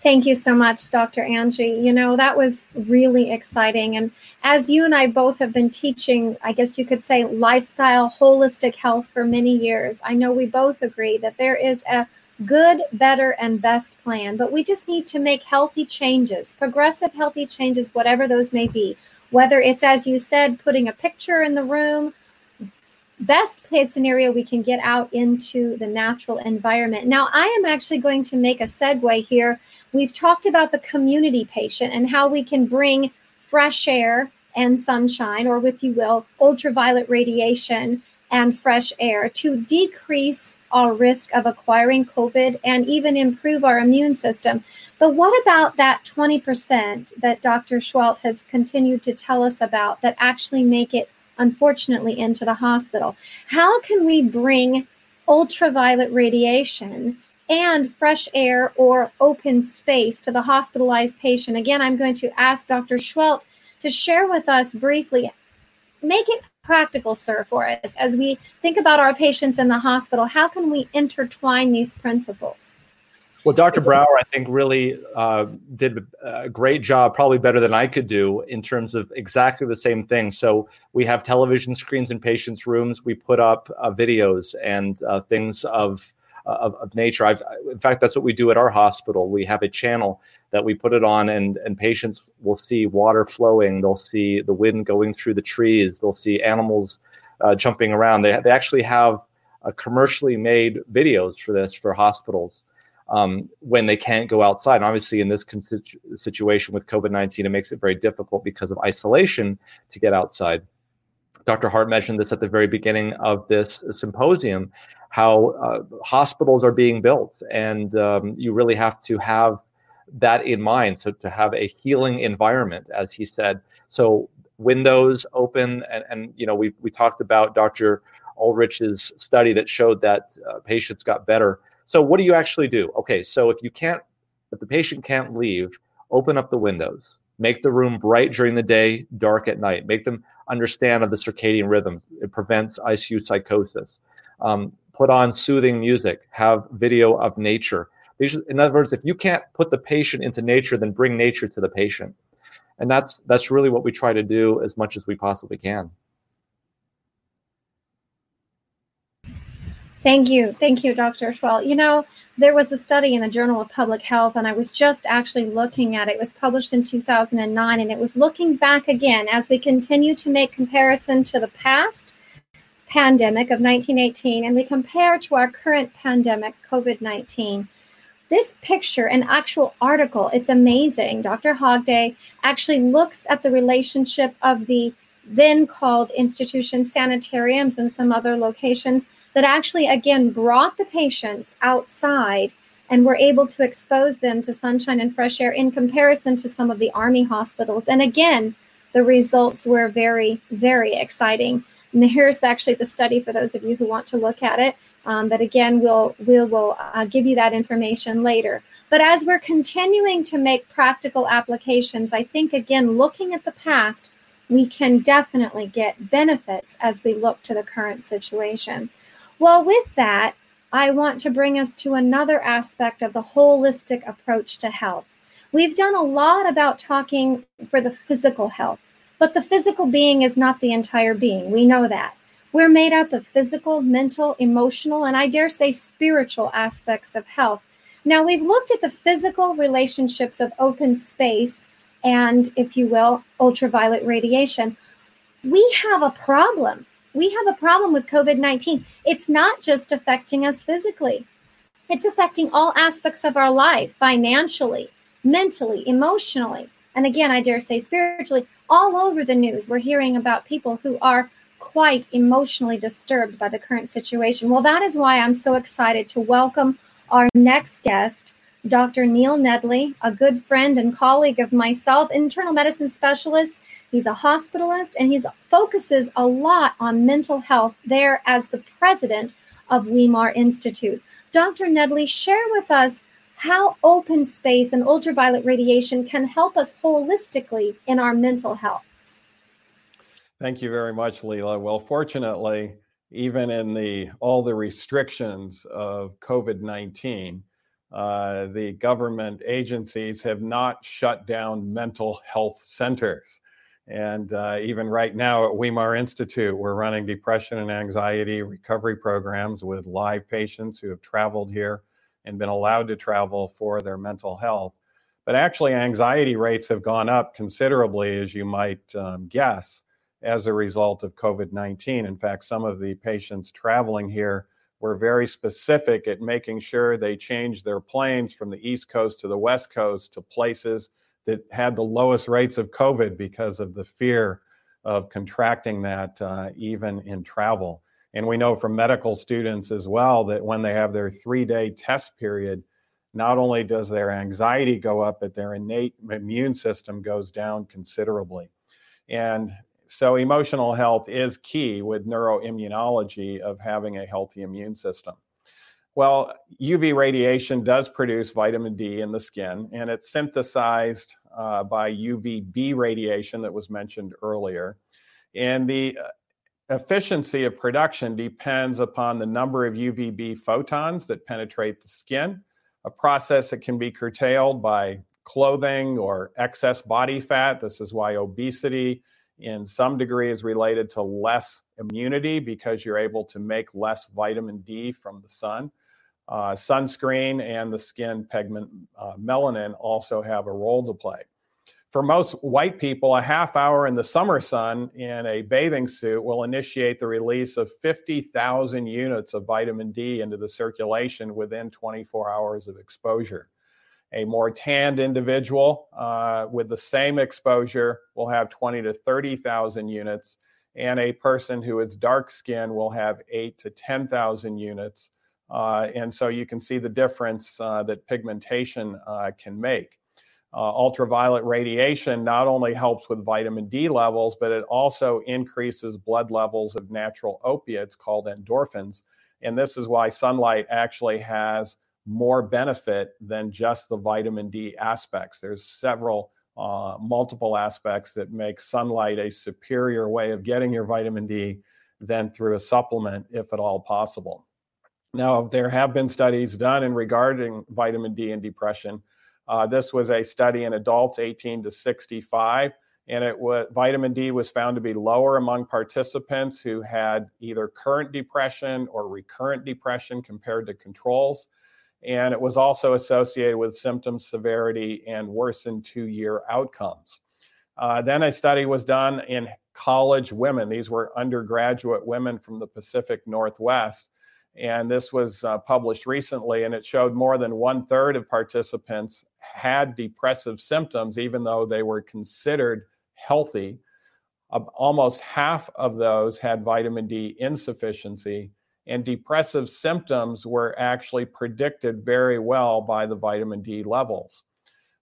Thank you so much, Dr. Angie. You know, that was really exciting. And as you and I both have been teaching, I guess you could say lifestyle, holistic health for many years, I know we both agree that there is a good, better, and best plan. But we just need to make healthy changes, progressive healthy changes, whatever those may be. Whether it's, as you said, putting a picture in the room, best case scenario, we can get out into the natural environment. Now, I am actually going to make a segue here. We've talked about the community patient and how we can bring fresh air and sunshine, or if you will, ultraviolet radiation and fresh air to decrease our risk of acquiring COVID and even improve our immune system. But what about that 20% that Dr. Seheult has continued to tell us about that actually make it, unfortunately, into the hospital? How can we bring ultraviolet radiation? and fresh air or open space to the hospitalized patient. Again, I'm going to ask Dr. Seheult to share with us briefly, make it practical, sir, for us as we think about our patients in the hospital? How can we intertwine these principles? Well, Dr. Brauer, I think, really uh, did a great job, probably better than I could do, in terms of exactly the same thing. So, we have television screens in patients' rooms. We put up uh, videos and uh, things of of, of nature. I've, in fact, that's what we do at our hospital. We have a channel that we put it on, and and patients will see water flowing. They'll see the wind going through the trees. They'll see animals uh, jumping around. They they actually have uh, commercially made videos for this for hospitals. Um, when they can't go outside. And obviously, in this situation with COVID 19, it makes it very difficult because of isolation to get outside. Dr. Hart mentioned this at the very beginning of this symposium how uh, hospitals are being built. And um, you really have to have that in mind. So to have a healing environment, as he said. So windows open and, and you know, we, we talked about Dr. Ulrich's study that showed that uh, patients got better. So, what do you actually do? Okay, so if you can't, if the patient can't leave, open up the windows, make the room bright during the day, dark at night, make them understand of the circadian rhythm. It prevents ICU psychosis. Um, put on soothing music, have video of nature. In other words, if you can't put the patient into nature, then bring nature to the patient. And that's that's really what we try to do as much as we possibly can. Thank you. Thank you, Dr. Seheult. You know, there was a study in the Journal of Public Health, and I was just actually looking at it. It was published in 2009, and it was looking back again as we continue to make comparison to the past pandemic of 1918 and we compare to our current pandemic, COVID 19. This picture, an actual article, it's amazing. Dr. Hobday actually looks at the relationship of the then called institutions, sanitariums, and some other locations that actually, again, brought the patients outside and were able to expose them to sunshine and fresh air in comparison to some of the Army hospitals. And again, the results were very, very exciting. And here's actually the study for those of you who want to look at it. Um, but again, we'll we'll, we'll uh, give you that information later. But as we're continuing to make practical applications, I think again, looking at the past, we can definitely get benefits as we look to the current situation. Well, with that, I want to bring us to another aspect of the holistic approach to health. We've done a lot about talking for the physical health, but the physical being is not the entire being. We know that. We're made up of physical, mental, emotional, and I dare say spiritual aspects of health. Now, we've looked at the physical relationships of open space and, if you will, ultraviolet radiation. We have a problem we have a problem with COVID 19. It's not just affecting us physically, it's affecting all aspects of our life financially, mentally, emotionally, and again, I dare say spiritually. All over the news, we're hearing about people who are quite emotionally disturbed by the current situation. Well, that is why I'm so excited to welcome our next guest, Dr. Neil Nedley, a good friend and colleague of myself, internal medicine specialist He's a hospitalist and he focuses a lot on mental health there as the president of Weimar Institute. Dr. Nedley, share with us how open space and ultraviolet radiation can help us holistically in our mental health. Thank you very much, Lela. Well, fortunately, even in the all the restrictions of COVID nineteen, uh, the government agencies have not shut down mental health centers. And uh, even right now at Weimar Institute, we're running depression and anxiety recovery programs with live patients who have traveled here and been allowed to travel for their mental health. But actually, anxiety rates have gone up considerably, as you might um, guess, as a result of COVID 19. In fact, some of the patients traveling here were very specific at making sure they changed their planes from the East Coast to the West Coast to places that had the lowest rates of COVID because of the fear of contracting that uh, even in travel. And we know from medical students as well that when they have their three day test period, not only does their anxiety go up, but their innate immune system goes down considerably. And so, emotional health is key with neuroimmunology of having a healthy immune system. Well, UV radiation does produce vitamin D in the skin, and it's synthesized uh, by UVB radiation that was mentioned earlier. And the uh, efficiency of production depends upon the number of UVB photons that penetrate the skin, a process that can be curtailed by clothing or excess body fat. This is why obesity, in some degree, is related to less immunity because you're able to make less vitamin D from the sun. Uh, sunscreen and the skin pigment uh, melanin also have a role to play. For most white people, a half hour in the summer sun in a bathing suit will initiate the release of 50,000 units of vitamin D into the circulation within 24 hours of exposure. A more tanned individual uh, with the same exposure will have 20 to 30,000 units, and a person who is dark skinned will have 8 to 10,000 units uh, and so you can see the difference uh, that pigmentation uh, can make. uh, ultraviolet radiation not only helps with vitamin D levels, but it also increases blood levels of natural opiates called endorphins. And this is why sunlight actually has more benefit than just the vitamin D aspects. There's several, uh, multiple aspects that make sunlight a superior way of getting your vitamin D than through a supplement, if at all possible. Now, there have been studies done in regarding vitamin D and depression. Uh, this was a study in adults 18 to 65, and it was vitamin D was found to be lower among participants who had either current depression or recurrent depression compared to controls. And it was also associated with symptom severity and worsened two year outcomes. Uh, then a study was done in college women. These were undergraduate women from the Pacific Northwest and this was uh, published recently, and it showed more than one third of participants had depressive symptoms, even though they were considered healthy. Uh, almost half of those had vitamin D insufficiency, and depressive symptoms were actually predicted very well by the vitamin D levels.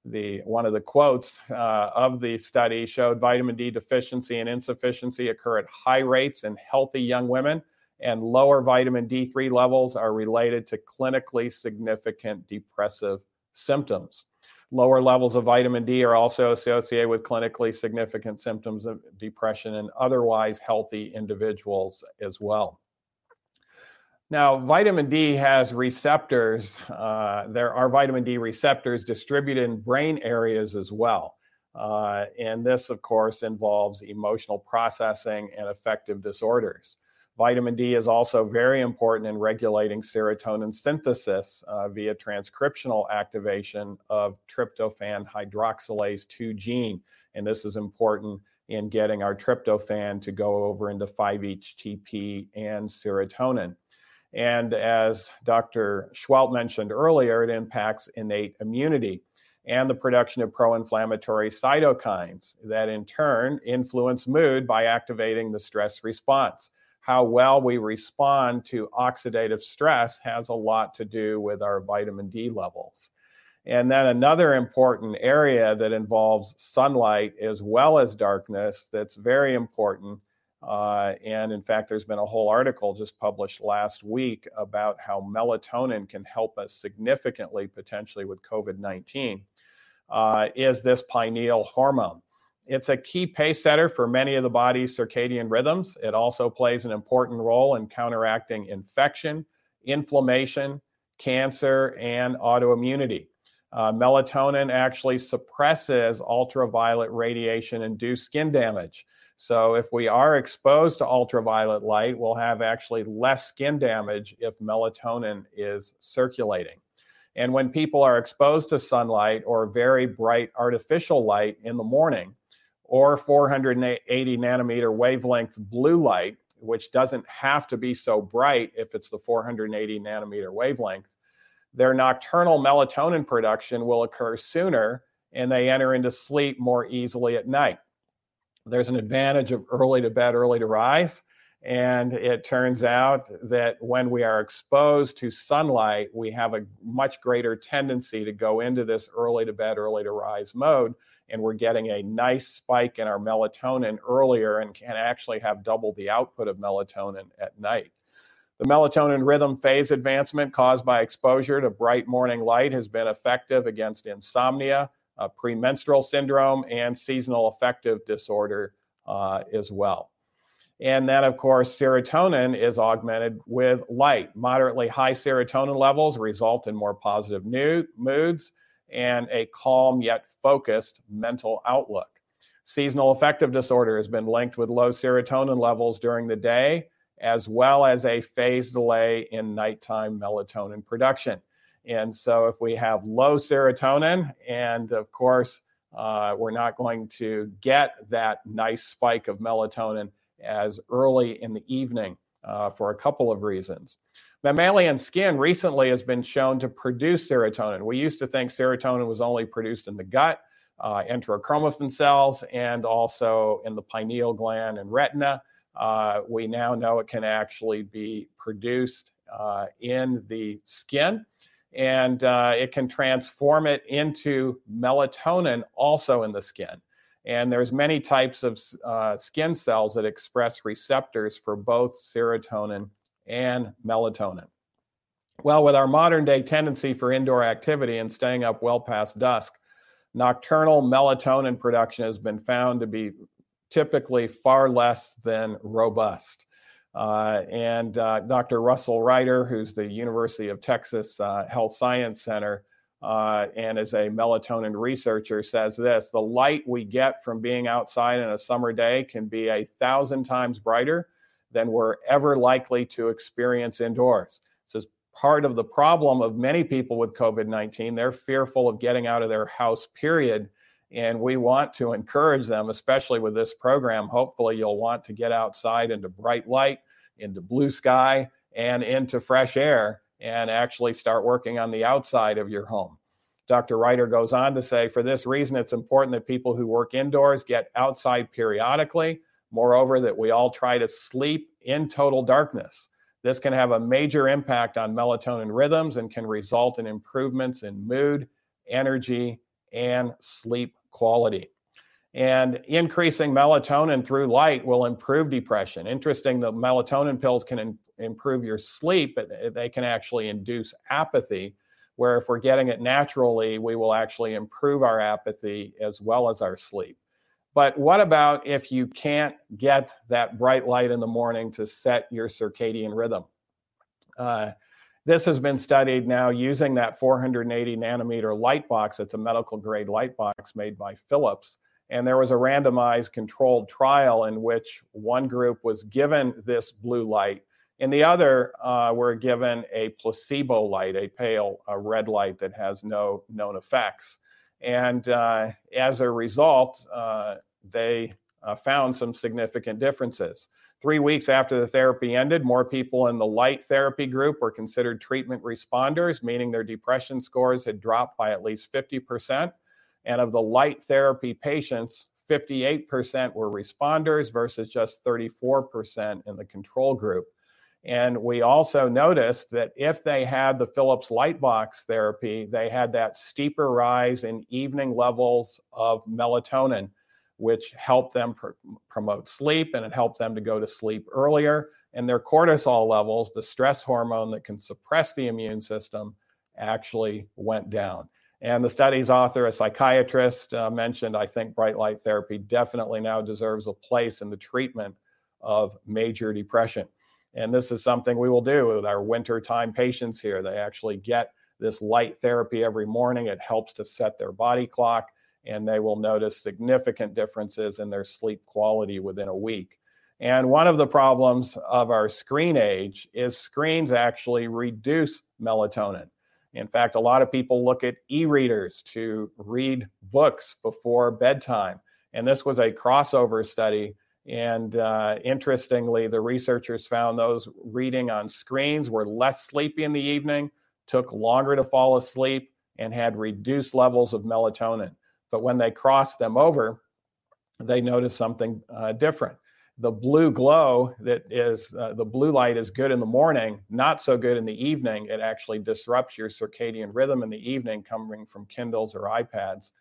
The one of the quotes uh, of the study showed vitamin D deficiency and insufficiency occur at high rates in healthy young women and lower vitamin D3 levels are related to clinically significant depressive symptoms. Lower levels of vitamin D are also associated with clinically significant symptoms of depression in otherwise healthy individuals as well. Now, vitamin D has receptors. Uh, there are vitamin D receptors distributed in brain areas as well. Uh, and this, of course, involves emotional processing and affective disorders. Vitamin D is also very important in regulating serotonin synthesis uh, via transcriptional activation of tryptophan hydroxylase 2 gene. And this is important in getting our tryptophan to go over into 5-HTP and serotonin. And as Dr. Seheult mentioned earlier, it impacts innate immunity and the production of pro inflammatory cytokines that in turn influence mood by activating the stress response how well we respond to oxidative stress has a lot to do with our vitamin D levels. And then another important area that involves sunlight as well as darkness that's very important. Uh, and in fact, there's been a whole article just published last week about how melatonin can help us significantly, potentially with COVID 19, uh, is this pineal hormone. It's a key pace setter for many of the body's circadian rhythms. It also plays an important role in counteracting infection, inflammation, cancer, and autoimmunity. Uh, melatonin actually suppresses ultraviolet radiation induced skin damage. So, if we are exposed to ultraviolet light, we'll have actually less skin damage if melatonin is circulating. And when people are exposed to sunlight or very bright artificial light in the morning, or 480 nanometer wavelength blue light, which doesn't have to be so bright if it's the 480 nanometer wavelength, their nocturnal melatonin production will occur sooner and they enter into sleep more easily at night. There's an advantage of early to bed, early to rise. And it turns out that when we are exposed to sunlight, we have a much greater tendency to go into this early to bed, early to rise mode. And we're getting a nice spike in our melatonin earlier and can actually have double the output of melatonin at night. The melatonin rhythm phase advancement caused by exposure to bright morning light has been effective against insomnia, uh, premenstrual syndrome, and seasonal affective disorder uh, as well. And then, of course, serotonin is augmented with light. Moderately high serotonin levels result in more positive mood, moods and a calm yet focused mental outlook. Seasonal affective disorder has been linked with low serotonin levels during the day, as well as a phase delay in nighttime melatonin production. And so, if we have low serotonin, and of course, uh, we're not going to get that nice spike of melatonin as early in the evening uh, for a couple of reasons. Mammalian skin recently has been shown to produce serotonin. We used to think serotonin was only produced in the gut, uh, enterochromaffin cells, and also in the pineal gland and retina. Uh, we now know it can actually be produced uh, in the skin. And uh, it can transform it into melatonin also in the skin. And there's many types of uh, skin cells that express receptors for both serotonin and melatonin. Well, with our modern day tendency for indoor activity and staying up well past dusk, nocturnal melatonin production has been found to be typically far less than robust. Uh, and uh, Dr. Russel Reiter, who's the University of Texas uh, Health Science Center and is a melatonin researcher, says this the light we get from being outside in a summer day can be a thousand times brighter than we're ever likely to experience indoors. This is part of the problem of many people with COVID 19. They're fearful of getting out of their house, period. And we want to encourage them, especially with this program. Hopefully, you'll want to get outside into bright light, into blue sky, and into fresh air and actually start working on the outside of your home. Dr. Reiter goes on to say, for this reason, it's important that people who work indoors get outside periodically. Moreover, that we all try to sleep in total darkness. This can have a major impact on melatonin rhythms and can result in improvements in mood, energy, and sleep quality. And increasing melatonin through light will improve depression. Interesting, the melatonin pills can in, improve your sleep, but they can actually induce apathy. Where if we're getting it naturally, we will actually improve our apathy as well as our sleep. But what about if you can't get that bright light in the morning to set your circadian rhythm? Uh, this has been studied now using that 480 nanometer light box. It's a medical grade light box made by Philips. And there was a randomized controlled trial in which one group was given this blue light and the other uh, were given a placebo light, a pale a red light that has no known effects. And uh, as a result, uh, they uh, found some significant differences. Three weeks after the therapy ended, more people in the light therapy group were considered treatment responders, meaning their depression scores had dropped by at least 50%. And of the light therapy patients, 58% were responders versus just 34% in the control group. And we also noticed that if they had the Philips Lightbox therapy, they had that steeper rise in evening levels of melatonin which helped them pr- promote sleep and it helped them to go to sleep earlier. And their cortisol levels, the stress hormone that can suppress the immune system, actually went down. And the study's author, a psychiatrist, uh, mentioned I think bright light therapy definitely now deserves a place in the treatment of major depression. And this is something we will do with our wintertime patients here. They actually get this light therapy every morning. It helps to set their body clock and they will notice significant differences in their sleep quality within a week. And one of the problems of our screen age is screens actually reduce melatonin. In fact, a lot of people look at e readers to read books before bedtime. And this was a crossover study. And uh, interestingly, the researchers found those reading on screens were less sleepy in the evening, took longer to fall asleep, and had reduced levels of melatonin. But when they crossed them over, they noticed something uh, different. The blue glow that is uh, the blue light is good in the morning, not so good in the evening. It actually disrupts your circadian rhythm in the evening coming from Kindles or iPads.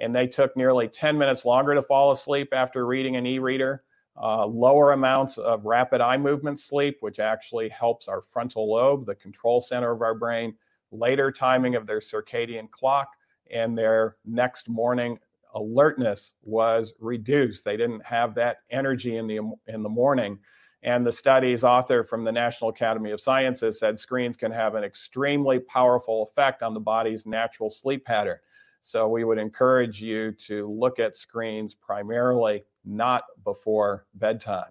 And they took nearly 10 minutes longer to fall asleep after reading an e reader. Uh, lower amounts of rapid eye movement sleep, which actually helps our frontal lobe, the control center of our brain, later timing of their circadian clock, and their next morning alertness was reduced. They didn't have that energy in the in the morning. And the study's author from the National Academy of Sciences said screens can have an extremely powerful effect on the body's natural sleep pattern. So we would encourage you to look at screens primarily not before bedtime.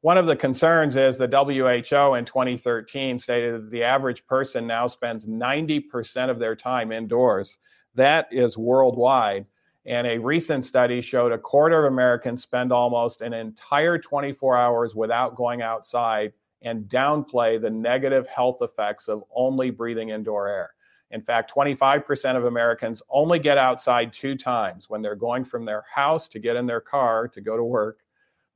One of the concerns is the WHO in 2013 stated that the average person now spends 90% of their time indoors. That is worldwide. And a recent study showed a quarter of Americans spend almost an entire 24 hours without going outside and downplay the negative health effects of only breathing indoor air. In fact, 25% of Americans only get outside two times when they're going from their house to get in their car to go to work,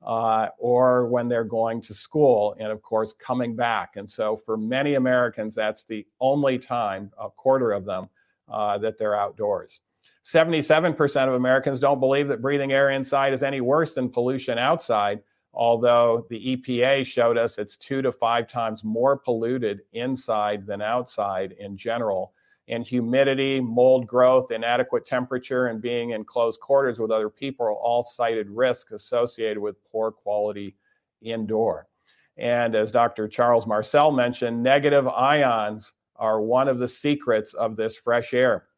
uh, or when they're going to school, and of course, coming back. And so, for many Americans, that's the only time, a quarter of them, uh, that they're outdoors. 77% of Americans don't believe that breathing air inside is any worse than pollution outside, although the EPA showed us it's two to five times more polluted inside than outside in general and humidity, mold growth, inadequate temperature, and being in close quarters with other people are all cited risks associated with poor quality indoor. And as Dr. Charles-Marcel mentioned, negative ions are one of the secrets of this fresh air.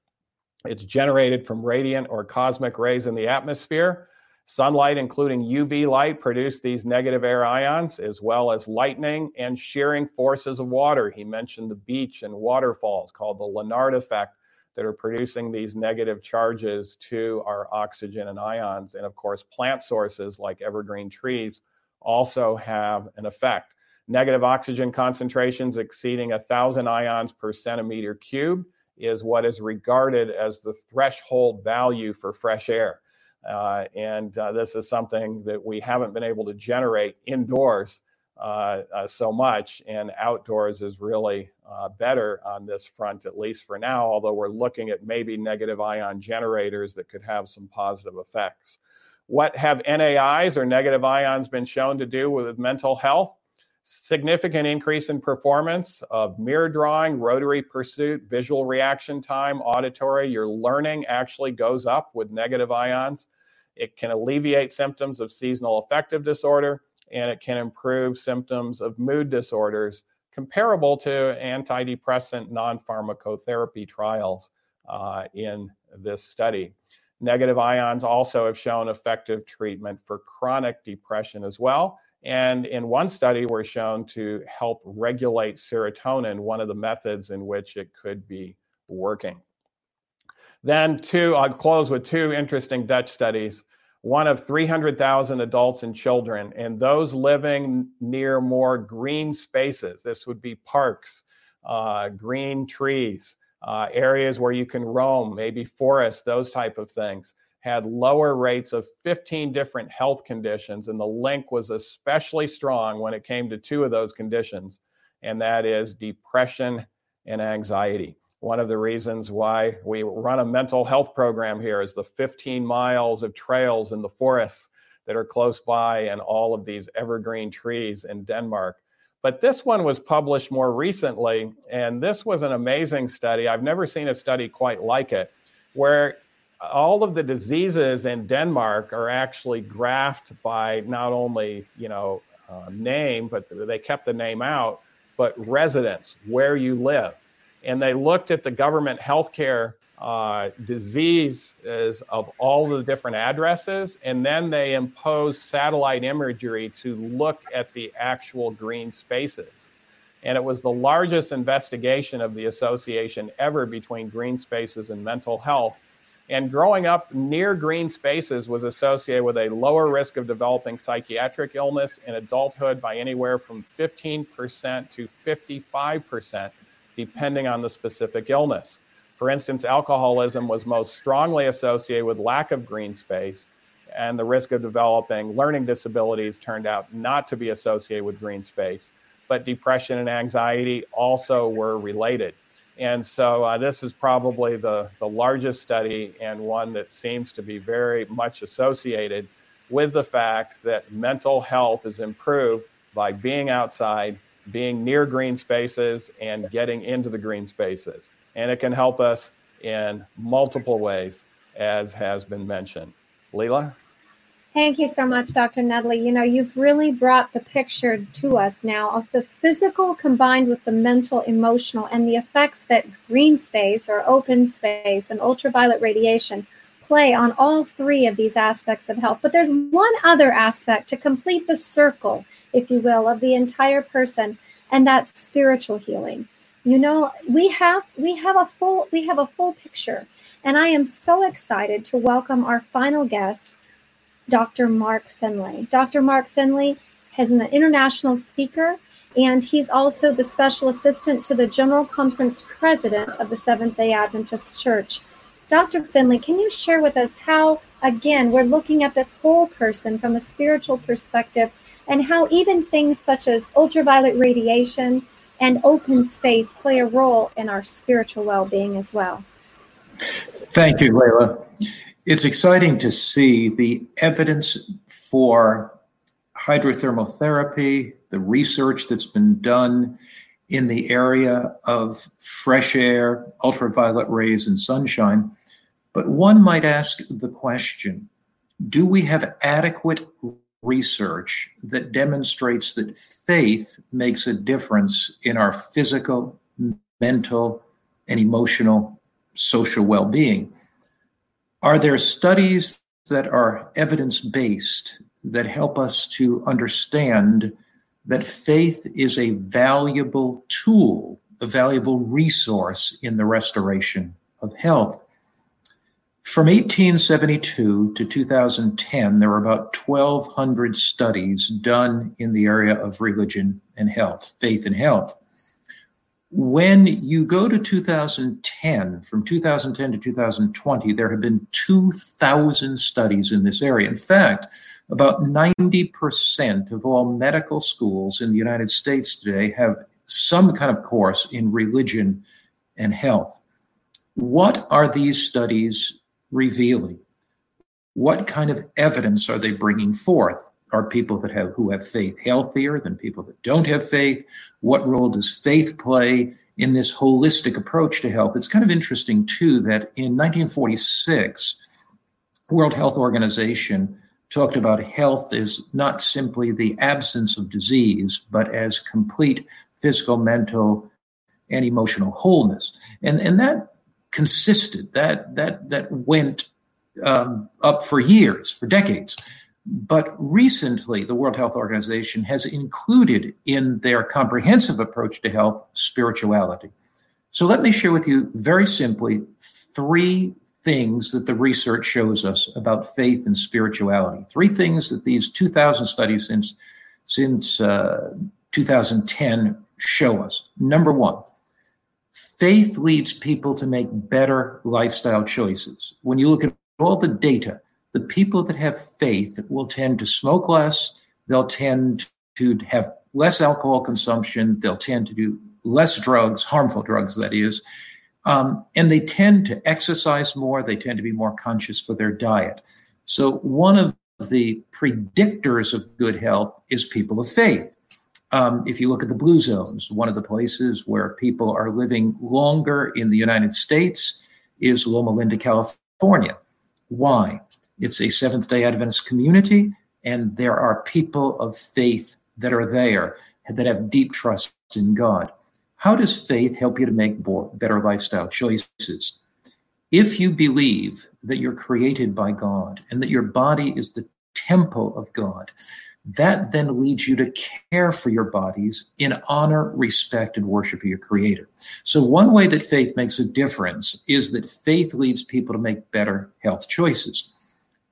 It's generated from radiant or cosmic rays in the atmosphere Sunlight, including UV light, produce these negative air ions, as well as lightning and shearing forces of water. He mentioned the beach and waterfalls called the Lenard effect that are producing these negative charges to our oxygen and ions. And of course, plant sources like evergreen trees also have an effect. Negative oxygen concentrations exceeding 1,000 ions per centimeter cube is what is regarded as the threshold value for fresh air. Uh, and uh, this is something that we haven't been able to generate indoors uh, uh so much, and outdoors is really uh, better on this front, at least for now, although we're looking at maybe negative ion generators that could have some positive effects. What have NAIs or negative ions been shown to do with mental health? Significant increase in performance of mirror drawing, rotary pursuit, visual reaction time, auditory. Your learning actually goes up with negative ions. It can alleviate symptoms of seasonal affective disorder, and it can improve symptoms of mood disorders comparable to antidepressant non pharmacotherapy trials uh, in this study. Negative ions also have shown effective treatment for chronic depression as well. And in one study, were shown to help regulate serotonin, one of the methods in which it could be working. Then, two, I'll close with two interesting Dutch studies. One of 300,000 adults and children, and those living near more green spaces. This would be parks, uh, green trees, uh, areas where you can roam, maybe forests, those type of things had lower rates of 15 different health conditions, and the link was especially strong when it came to two of those conditions, and that is depression and anxiety. One of the reasons why we run a mental health program here is the 15 miles of trails in the forests that are close by and all of these evergreen trees in Denmark. But this one was published more recently, and this was an amazing study. I've never seen a study quite like it, where all of the diseases in Denmark are actually graphed by not only you know uh, name, but they kept the name out, but residence, where you live, and they looked at the government healthcare uh, diseases of all the different addresses, and then they imposed satellite imagery to look at the actual green spaces. And it was the largest investigation of the association ever between green spaces and mental health and growing up near green spaces was associated with a lower risk of developing psychiatric illness in adulthood by anywhere from 15% to 55%, depending on the specific illness. For instance, alcoholism was most strongly associated with lack of green space, and the risk of developing learning disabilities turned out not to be associated with green space. But depression and anxiety also were related. And so uh, this is probably the, the largest study and one that seems to be very much associated with the fact that mental health is improved by being outside, being near green spaces, and getting into the green spaces. And it can help us in multiple ways, as has been mentioned. Lela? Thank you so much, Dr. Nedley. You know, you've really brought the picture to us now of the physical combined with the mental, emotional, and the effects that green space or open space and ultraviolet radiation play on all three of these aspects of health. But there's one other aspect to complete the circle, if you will, of the entire person, and that's spiritual healing. You know, we have we have a full we have a full picture. And I am so excited to welcome our final guest, Dr. Mark Finley. Dr. Mark Finley is an international speaker, and he's also the special assistant to the General Conference president of the Seventh day Adventist Church. Dr. Finley, can you share with us how again, we're looking at this whole person from a spiritual perspective and how even things such as ultraviolet radiation and open space play a role in our spiritual well being as well. Thank you, Lela. It's exciting to see the evidence for hydrothermal therapy, the research that's been done in the area of fresh air, ultraviolet rays, and sunshine. But one might ask the question do we have adequate research that demonstrates that faith makes a difference in our physical, mental, and emotional social well being? Are there studies that are evidence based that help us to understand that faith is a valuable tool, a valuable resource in the restoration of health? From 1872 to 2010, there were about 1,200 studies done in the area of religion and health, faith and health. When you go to 2010, from 2010 to 2020, there have been 2,000 studies in this area. In fact, about 90% of all medical schools in the United States today have some kind of course in religion and health. What are these studies revealing? What kind of evidence are they bringing forth? Are people that have who have faith healthier than people that don't have faith? What role does faith play in this holistic approach to health? It's kind of interesting too that in 1946, World Health Organization talked about health as not simply the absence of disease, but as complete physical, mental, and emotional wholeness. And, and that consisted. That that that went um, up for years, for decades. But recently, the World Health Organization has included in their comprehensive approach to health spirituality. So let me share with you very simply three things that the research shows us about faith and spirituality. Three things that these 2,000 studies since since uh, 2010 show us. Number one, faith leads people to make better lifestyle choices. When you look at all the data, the people that have faith will tend to smoke less, they'll tend to have less alcohol consumption, they'll tend to do less drugs, harmful drugs, that is, um, and they tend to exercise more, they tend to be more conscious for their diet. So, one of the predictors of good health is people of faith. Um, if you look at the blue zones, one of the places where people are living longer in the United States is Loma Linda, California. Why? It's a Seventh day Adventist community, and there are people of faith that are there that have deep trust in God. How does faith help you to make better lifestyle choices? If you believe that you're created by God and that your body is the temple of God, that then leads you to care for your bodies in honor, respect, and worship of your Creator. So, one way that faith makes a difference is that faith leads people to make better health choices.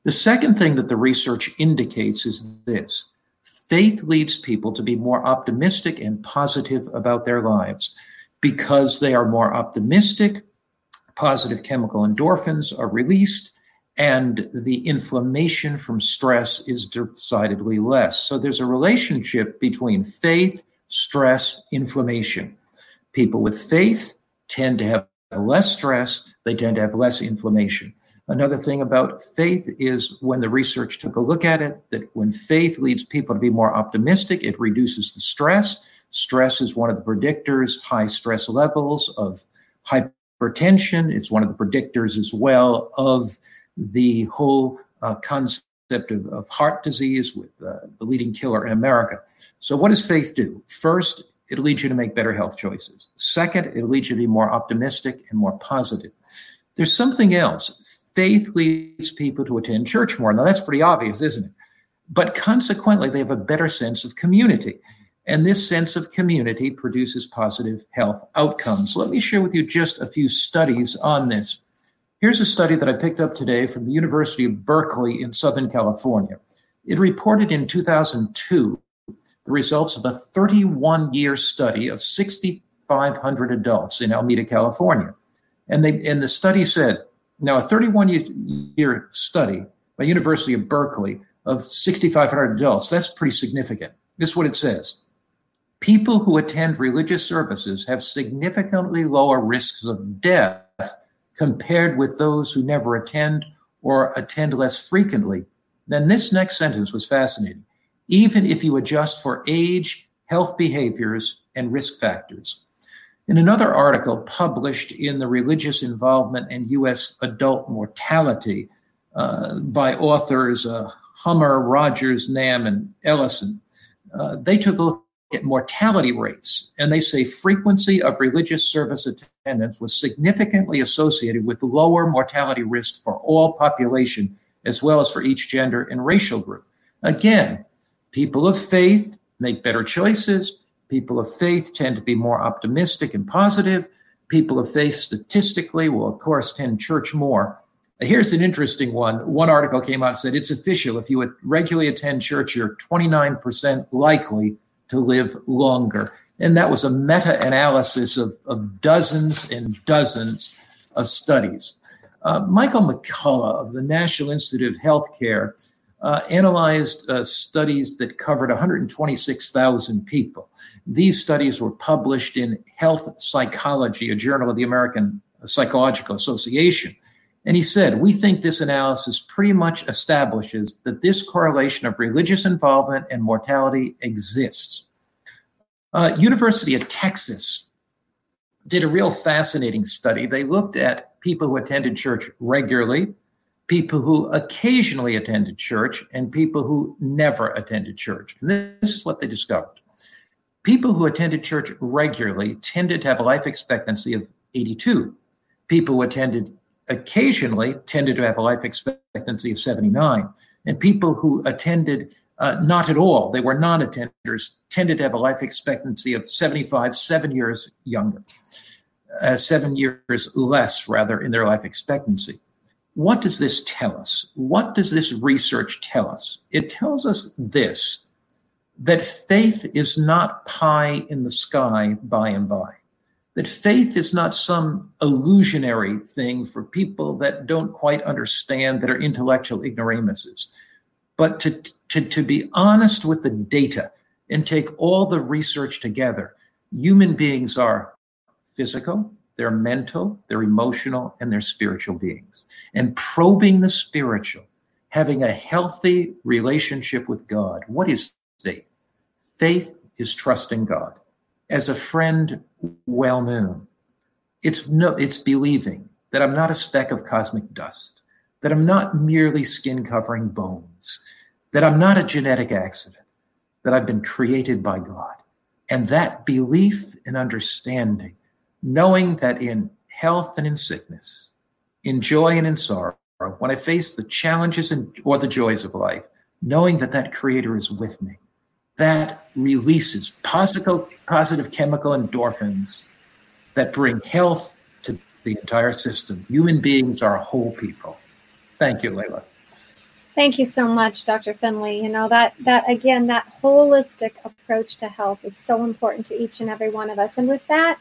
The second thing that the research indicates is this faith leads people to be more optimistic and positive about their lives because they are more optimistic. Positive chemical endorphins are released and the inflammation from stress is decidedly less. So there's a relationship between faith, stress, inflammation. People with faith tend to have less stress, they tend to have less inflammation. Another thing about faith is when the research took a look at it, that when faith leads people to be more optimistic, it reduces the stress. Stress is one of the predictors, high stress levels of hypertension. It's one of the predictors as well of the whole uh, concept of, of, heart disease with uh, the leading killer in America. So, what does faith do? First, it leads you to make better health choices. Second, it leads you to be more optimistic and more positive. There's something else. Faith leads people to attend church more. Now, that's pretty obvious, isn't it? But consequently, they have a better sense of community. And this sense of community produces positive health outcomes. Let me share with you just a few studies on this. Here's a study that I picked up today from the University of Berkeley in Southern California. It reported in 2002 the results of a 31 year study of 6,500 adults in Alameda, California. And, they, and the study said, now a 31 year study by University of Berkeley of 6,500 adults. That's pretty significant. This is what it says. People who attend religious services have significantly lower risks of death compared with those who never attend or attend less frequently. Then this next sentence was fascinating. Even if you adjust for age, health behaviors, and risk factors. In another article published in the Religious Involvement and U.S. Adult Mortality uh, by authors uh, Hummer, Rogers, Nam, and Ellison, uh, they took a look at mortality rates and they say frequency of religious service attendance was significantly associated with lower mortality risk for all population as well as for each gender and racial group. Again, people of faith make better choices. People of faith tend to be more optimistic and positive. People of faith statistically will, of course, tend church more. Here's an interesting one. One article came out and said it's official. If you regularly attend church, you're 29% likely to live longer. And that was a meta analysis of, of, dozens and dozens of studies. Uh, Michael McCullough of the National Institute of Healthcare uh, analyzed uh, studies that covered 126,000 people. These studies were published in Health Psychology, a journal of the American Psychological Association. And he said, We think this analysis pretty much establishes that this correlation of religious involvement and mortality exists. Uh, University of Texas did a real fascinating study. They looked at people who attended church regularly, people who occasionally attended church and people who never attended church. And this is what they discovered. People who attended church regularly tended to have a life expectancy of 82. People who attended occasionally tended to have a life expectancy of 79. And people who attended uh, not at all, they were non attenders, tended to have a life expectancy of 75, seven years younger, uh, seven years less, rather, in their life expectancy. What does this tell us? What does this research tell us? It tells us this that faith is not pie in the sky by and by. That faith is not some illusionary thing for people that don't quite understand, that are intellectual ignoramuses. But to, to, to be honest with the data and take all the research together, human beings are physical, they're mental, they're emotional, and they're spiritual beings. And probing the spiritual, having a healthy relationship with God. What is faith? Faith is trusting God. As a friend well known, it's no, it's believing that I'm not a speck of cosmic dust, that I'm not merely skin covering bones, that I'm not a genetic accident, that I've been created by God. And that belief and understanding knowing that in health and in sickness, in joy and in sorrow, when I face the challenges and, or the joys of life, knowing that that creator is with me, that releases positive, positive chemical endorphins that bring health to the entire system. Human beings are whole people. Thank you, Lela. Thank you so much, Dr. Finley. You know that that again, that holistic approach to health is so important to each and every one of us. And with that,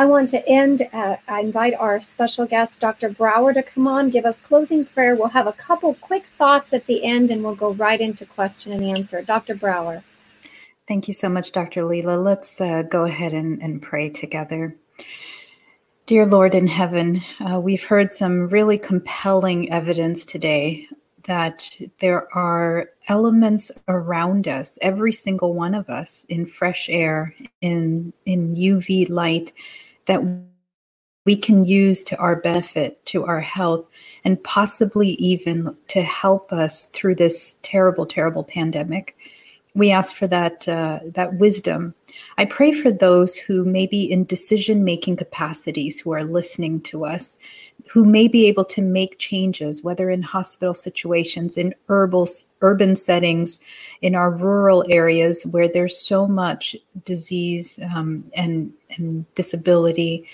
I want to end. Uh, I invite our special guest, Dr. Brauer, to come on, give us closing prayer. We'll have a couple quick thoughts at the end, and we'll go right into question and answer. Dr. Brauer. Thank you so much, Dr. Lela. Let's uh, go ahead and, and, pray together. Dear Lord in heaven, uh, we've heard some really compelling evidence today that there are elements around us, every single one of us, in fresh air, in in UV light, that we can use to our benefit, to our health, and possibly even to help us through this terrible, terrible pandemic. We ask for that uh, that wisdom. I pray for those who may be in decision making capacities who are listening to us, who may be able to make changes, whether in hospital situations, in urban, urban settings, in our rural areas where there's so much disease um, and, and disability.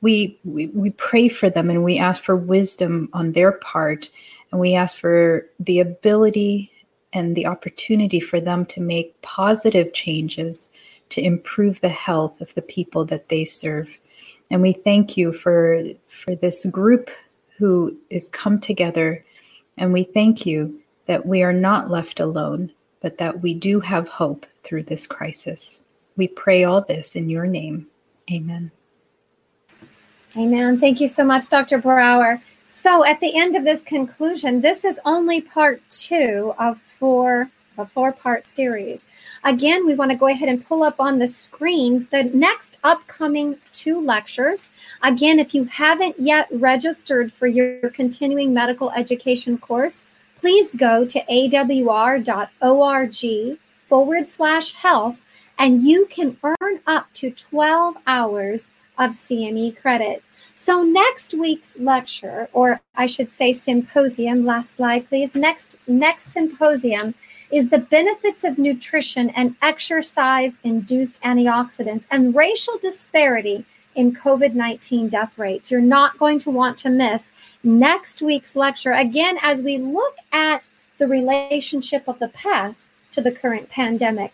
We, we, we pray for them and we ask for wisdom on their part. And we ask for the ability and the opportunity for them to make positive changes to improve the health of the people that they serve. And we thank you for for this group who is come together And we thank you that we are not left alone, but that we do have hope through this crisis. We pray all this in your name. Amen. Amen. Thank you so much, Dr. Brauer. So, at the end of this conclusion, this is only part two of four a four part series. Again, we want to go ahead and pull up on the screen the next upcoming two lectures. Again, if you haven't yet registered for your continuing medical education course, please go to awr.org forward slash health and you can earn up to 12 hours of CME credit. So, next week's lecture, or I should say symposium, last slide, please. Next, next symposium is the benefits of nutrition and exercise induced antioxidants and racial disparity in COVID 19 death rates. You're not going to want to miss next week's lecture again as we look at the relationship of the past to the current pandemic.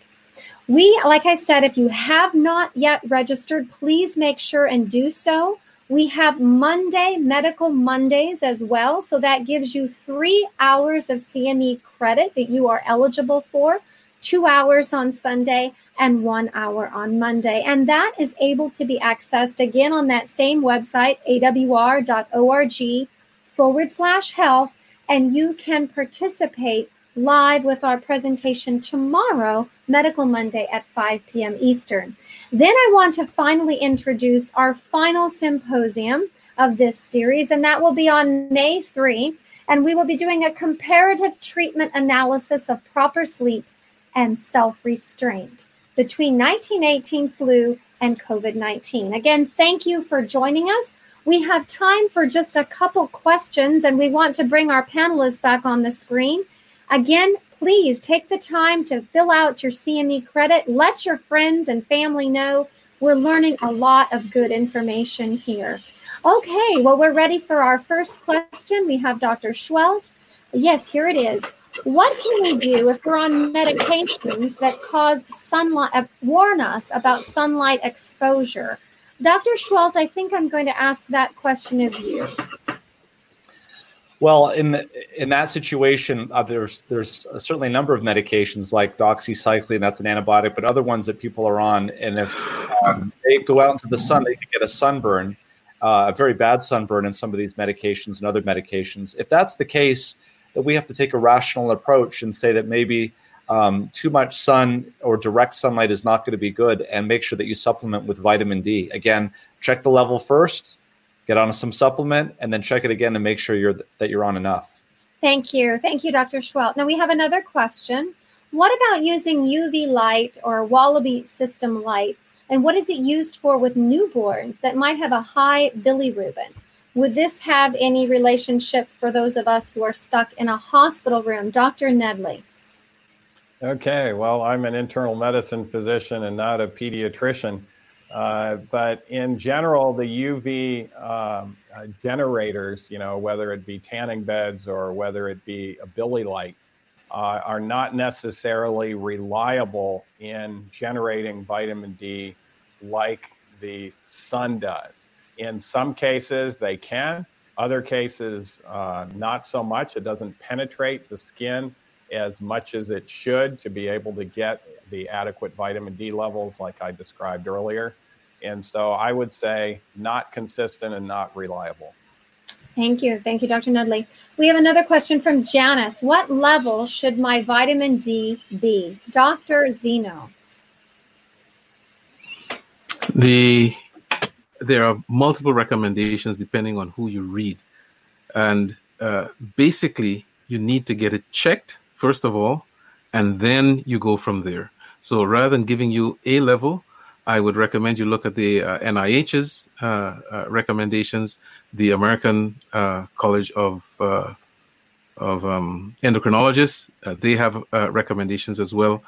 We, like I said, if you have not yet registered, please make sure and do so. We have Monday, Medical Mondays as well. So that gives you three hours of CME credit that you are eligible for, two hours on Sunday and one hour on Monday. And that is able to be accessed again on that same website, awr.org forward slash health. And you can participate live with our presentation tomorrow, Medical Monday at 5 p.m. Eastern. Then I want to finally introduce our final symposium of this series, and that will be on May 3. And we will be doing a comparative treatment analysis of proper sleep and self restraint between 1918 flu and COVID 19. Again, thank you for joining us. We have time for just a couple questions, and we want to bring our panelists back on the screen. Again, please take the time to fill out your CME credit. Let your friends and family know we're learning a lot of good information here. Okay, well, we're ready for our first question. We have Dr. Seheult. Yes, here it is. What can we do if we're on medications that cause sunlight, uh, warn us about sunlight exposure? Dr. Seheult, I think I'm going to ask that question of you. Well, in the, in that situation, uh, there's there's certainly a number of medications like doxycycline, that's an antibiotic, but other ones that people are on, and if um, they go out into the sun, they can get a sunburn, uh, a very bad sunburn in some of these medications and other medications. If that's the case, that we have to take a rational approach and say that maybe um, too much sun or direct sunlight is not going to be good, and make sure that you supplement with vitamin D. Again, check the level first get on some supplement, and then check it again to make sure you're that you're on enough. Thank you. Thank you, Dr. Seheult. Now we have another question. What about using UV light or Wallaby system light? And what is it used for with newborns that might have a high bilirubin? Would this have any relationship for those of us who are stuck in a hospital room? Dr. Nedley. Okay, well, I'm an internal medicine physician and not a pediatrician. Uh, but in general, the UV um, uh, generators, you know, whether it be tanning beds or whether it be a bili light, uh, are not necessarily reliable in generating vitamin D like the sun does. In some cases, they can. Other cases, uh, not so much. It doesn't penetrate the skin as much as it should to be able to get the adequate vitamin D levels, like I described earlier. And so I would say not consistent and not reliable. Thank you. Thank you, Dr. Nedley. We have another question from Janice. What level should my vitamin D be? Dr. Zeno. The there are multiple recommendations depending on who you read. And uh, basically, you need to get it checked, first of all, and then you go from there. So rather than giving you a level, I would recommend you look at the uh, NIH's uh, uh, recommendations, the American uh, College of uh, of um, Endocrinologists. They have recommendations as well,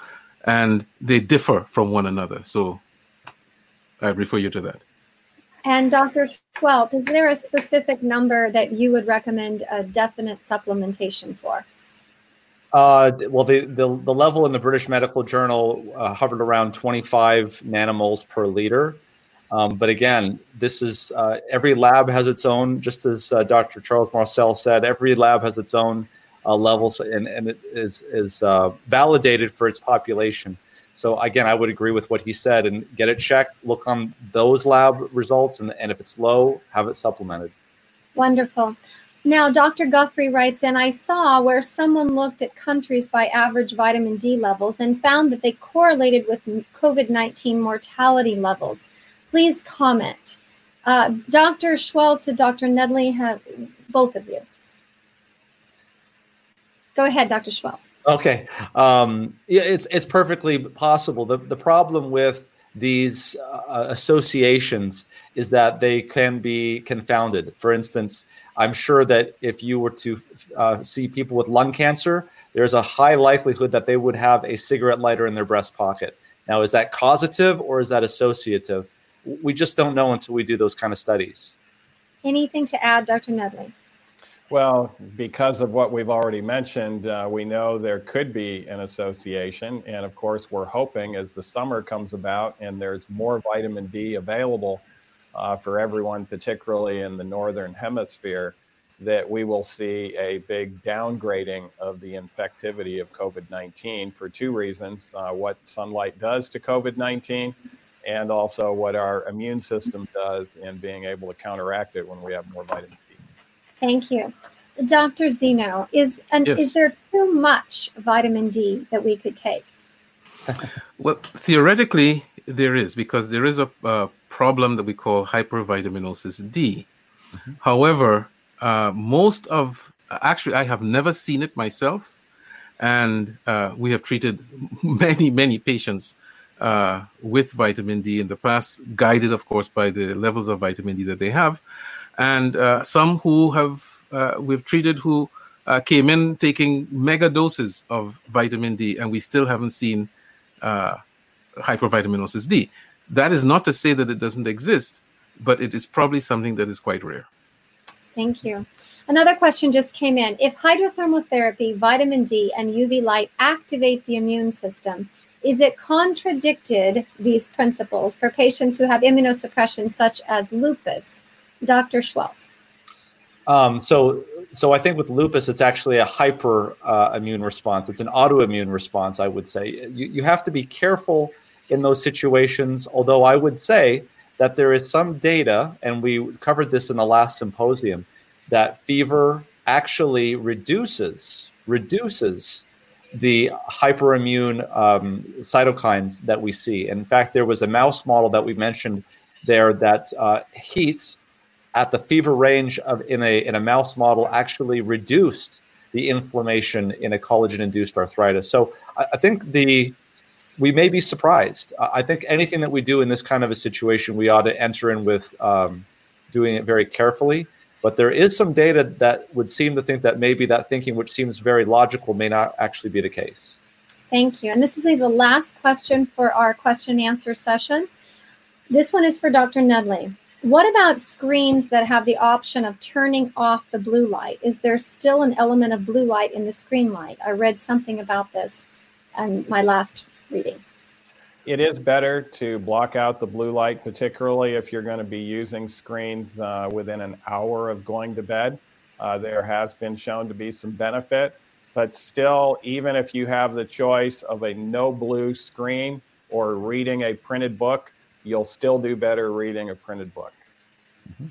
and they differ from one another. So I refer you to that. And Dr. Seheult, is there a specific number that you would recommend a definite supplementation for? Uh, well, the, the, the level in the British Medical Journal uh, hovered around 25 nanomoles per liter. Um, but again, this is uh, every lab has its own, just as uh, Dr. Charles-Marcel said, every lab has its own uh, levels, and, and it is, is uh, validated for its population. So again, I would agree with what he said and get it checked. Look on those lab results, and, and if it's low, have it supplemented. Wonderful. Now, Dr. Guthrie writes, and I saw where someone looked at countries by average vitamin D levels and found that they correlated with COVID 19 mortality levels. Please comment. Uh, Dr. Seheult to Dr. Nedley, have both of you. Go ahead, Dr. Seheult. Okay. Um, yeah, it's, it's perfectly possible. The, the problem with these uh, associations is that they can be confounded. For instance, I'm sure that if you were to uh, see people with lung cancer, there's a high likelihood that they would have a cigarette lighter in their breast pocket. Now, is that causative or is that associative? We just don't know until we do those kind of studies. Anything to add, Dr. Nedley? Well, because of what we've already mentioned, uh, we know there could be an association. And of course, we're hoping as the summer comes about and there's more vitamin D available uh, for everyone, particularly in the northern hemisphere, that we will see a big downgrading of the infectivity of COVID 19 for two reasons uh, what sunlight does to COVID 19, and also what our immune system does in being able to counteract it when we have more vitamin D. Thank you. Dr. Zeno, is, an, yes. is there too much vitamin D that we could take? well, theoretically, there is because there is a, a problem that we call hypervitaminosis D. Mm-hmm. However, uh, most of actually, I have never seen it myself, and uh, we have treated many, many patients uh, with vitamin D in the past, guided, of course, by the levels of vitamin D that they have, and uh, some who have uh, we've treated who uh, came in taking mega doses of vitamin D, and we still haven't seen hypervitaminosis D. That is not to say that it doesn't exist, but it is probably something that is quite rare. Thank you. Another question just came in. If hydrothermal therapy, vitamin D, and UV light activate the immune system, is it contradicted these principles for patients who have immunosuppression such as lupus? Dr. Seheult. Um, so, so I think with lupus, it's actually a hyper uh, immune response. It's an autoimmune response, I would say. You, you have to be careful in those situations, although I would say that there is some data, and we covered this in the last symposium, that fever actually reduces reduces the hyperimmune um, cytokines that we see. In fact, there was a mouse model that we mentioned there that uh, heat at the fever range of in a in a mouse model actually reduced the inflammation in a collagen induced arthritis. So I, I think the we may be surprised. I think anything that we do in this kind of a situation, we ought to enter in with um, doing it very carefully. But there is some data that would seem to think that maybe that thinking, which seems very logical, may not actually be the case. Thank you. And this is the last question for our question and answer session. This one is for Dr. Nedley. What about screens that have the option of turning off the blue light? Is there still an element of blue light in the screen light? I read something about this in my last reading. It is better to block out the blue light, particularly if you're going to be using screens uh, within an hour of going to bed. Uh, there has been shown to be some benefit, but still, even if you have the choice of a no blue screen or reading a printed book, you'll still do better reading a printed book. Mm-hmm.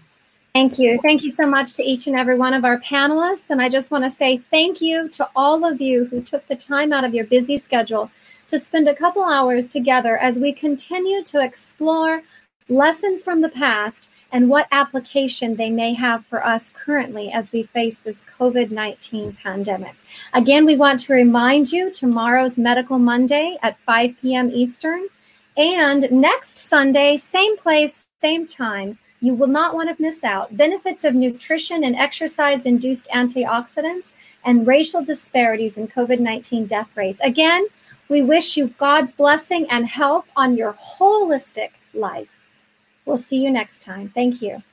Thank you. Thank you so much to each and every one of our panelists. And I just want to say thank you to all of you who took the time out of your busy schedule to spend a couple hours together as we continue to explore lessons from the past and what application they may have for us currently as we face this COVID 19 pandemic. Again, we want to remind you tomorrow's Medical Monday at 5 p.m. Eastern. And next Sunday, same place, same time, you will not want to miss out benefits of nutrition and exercise induced antioxidants and racial disparities in COVID 19 death rates. Again, we wish you God's blessing and health on your holistic life. We'll see you next time. Thank you.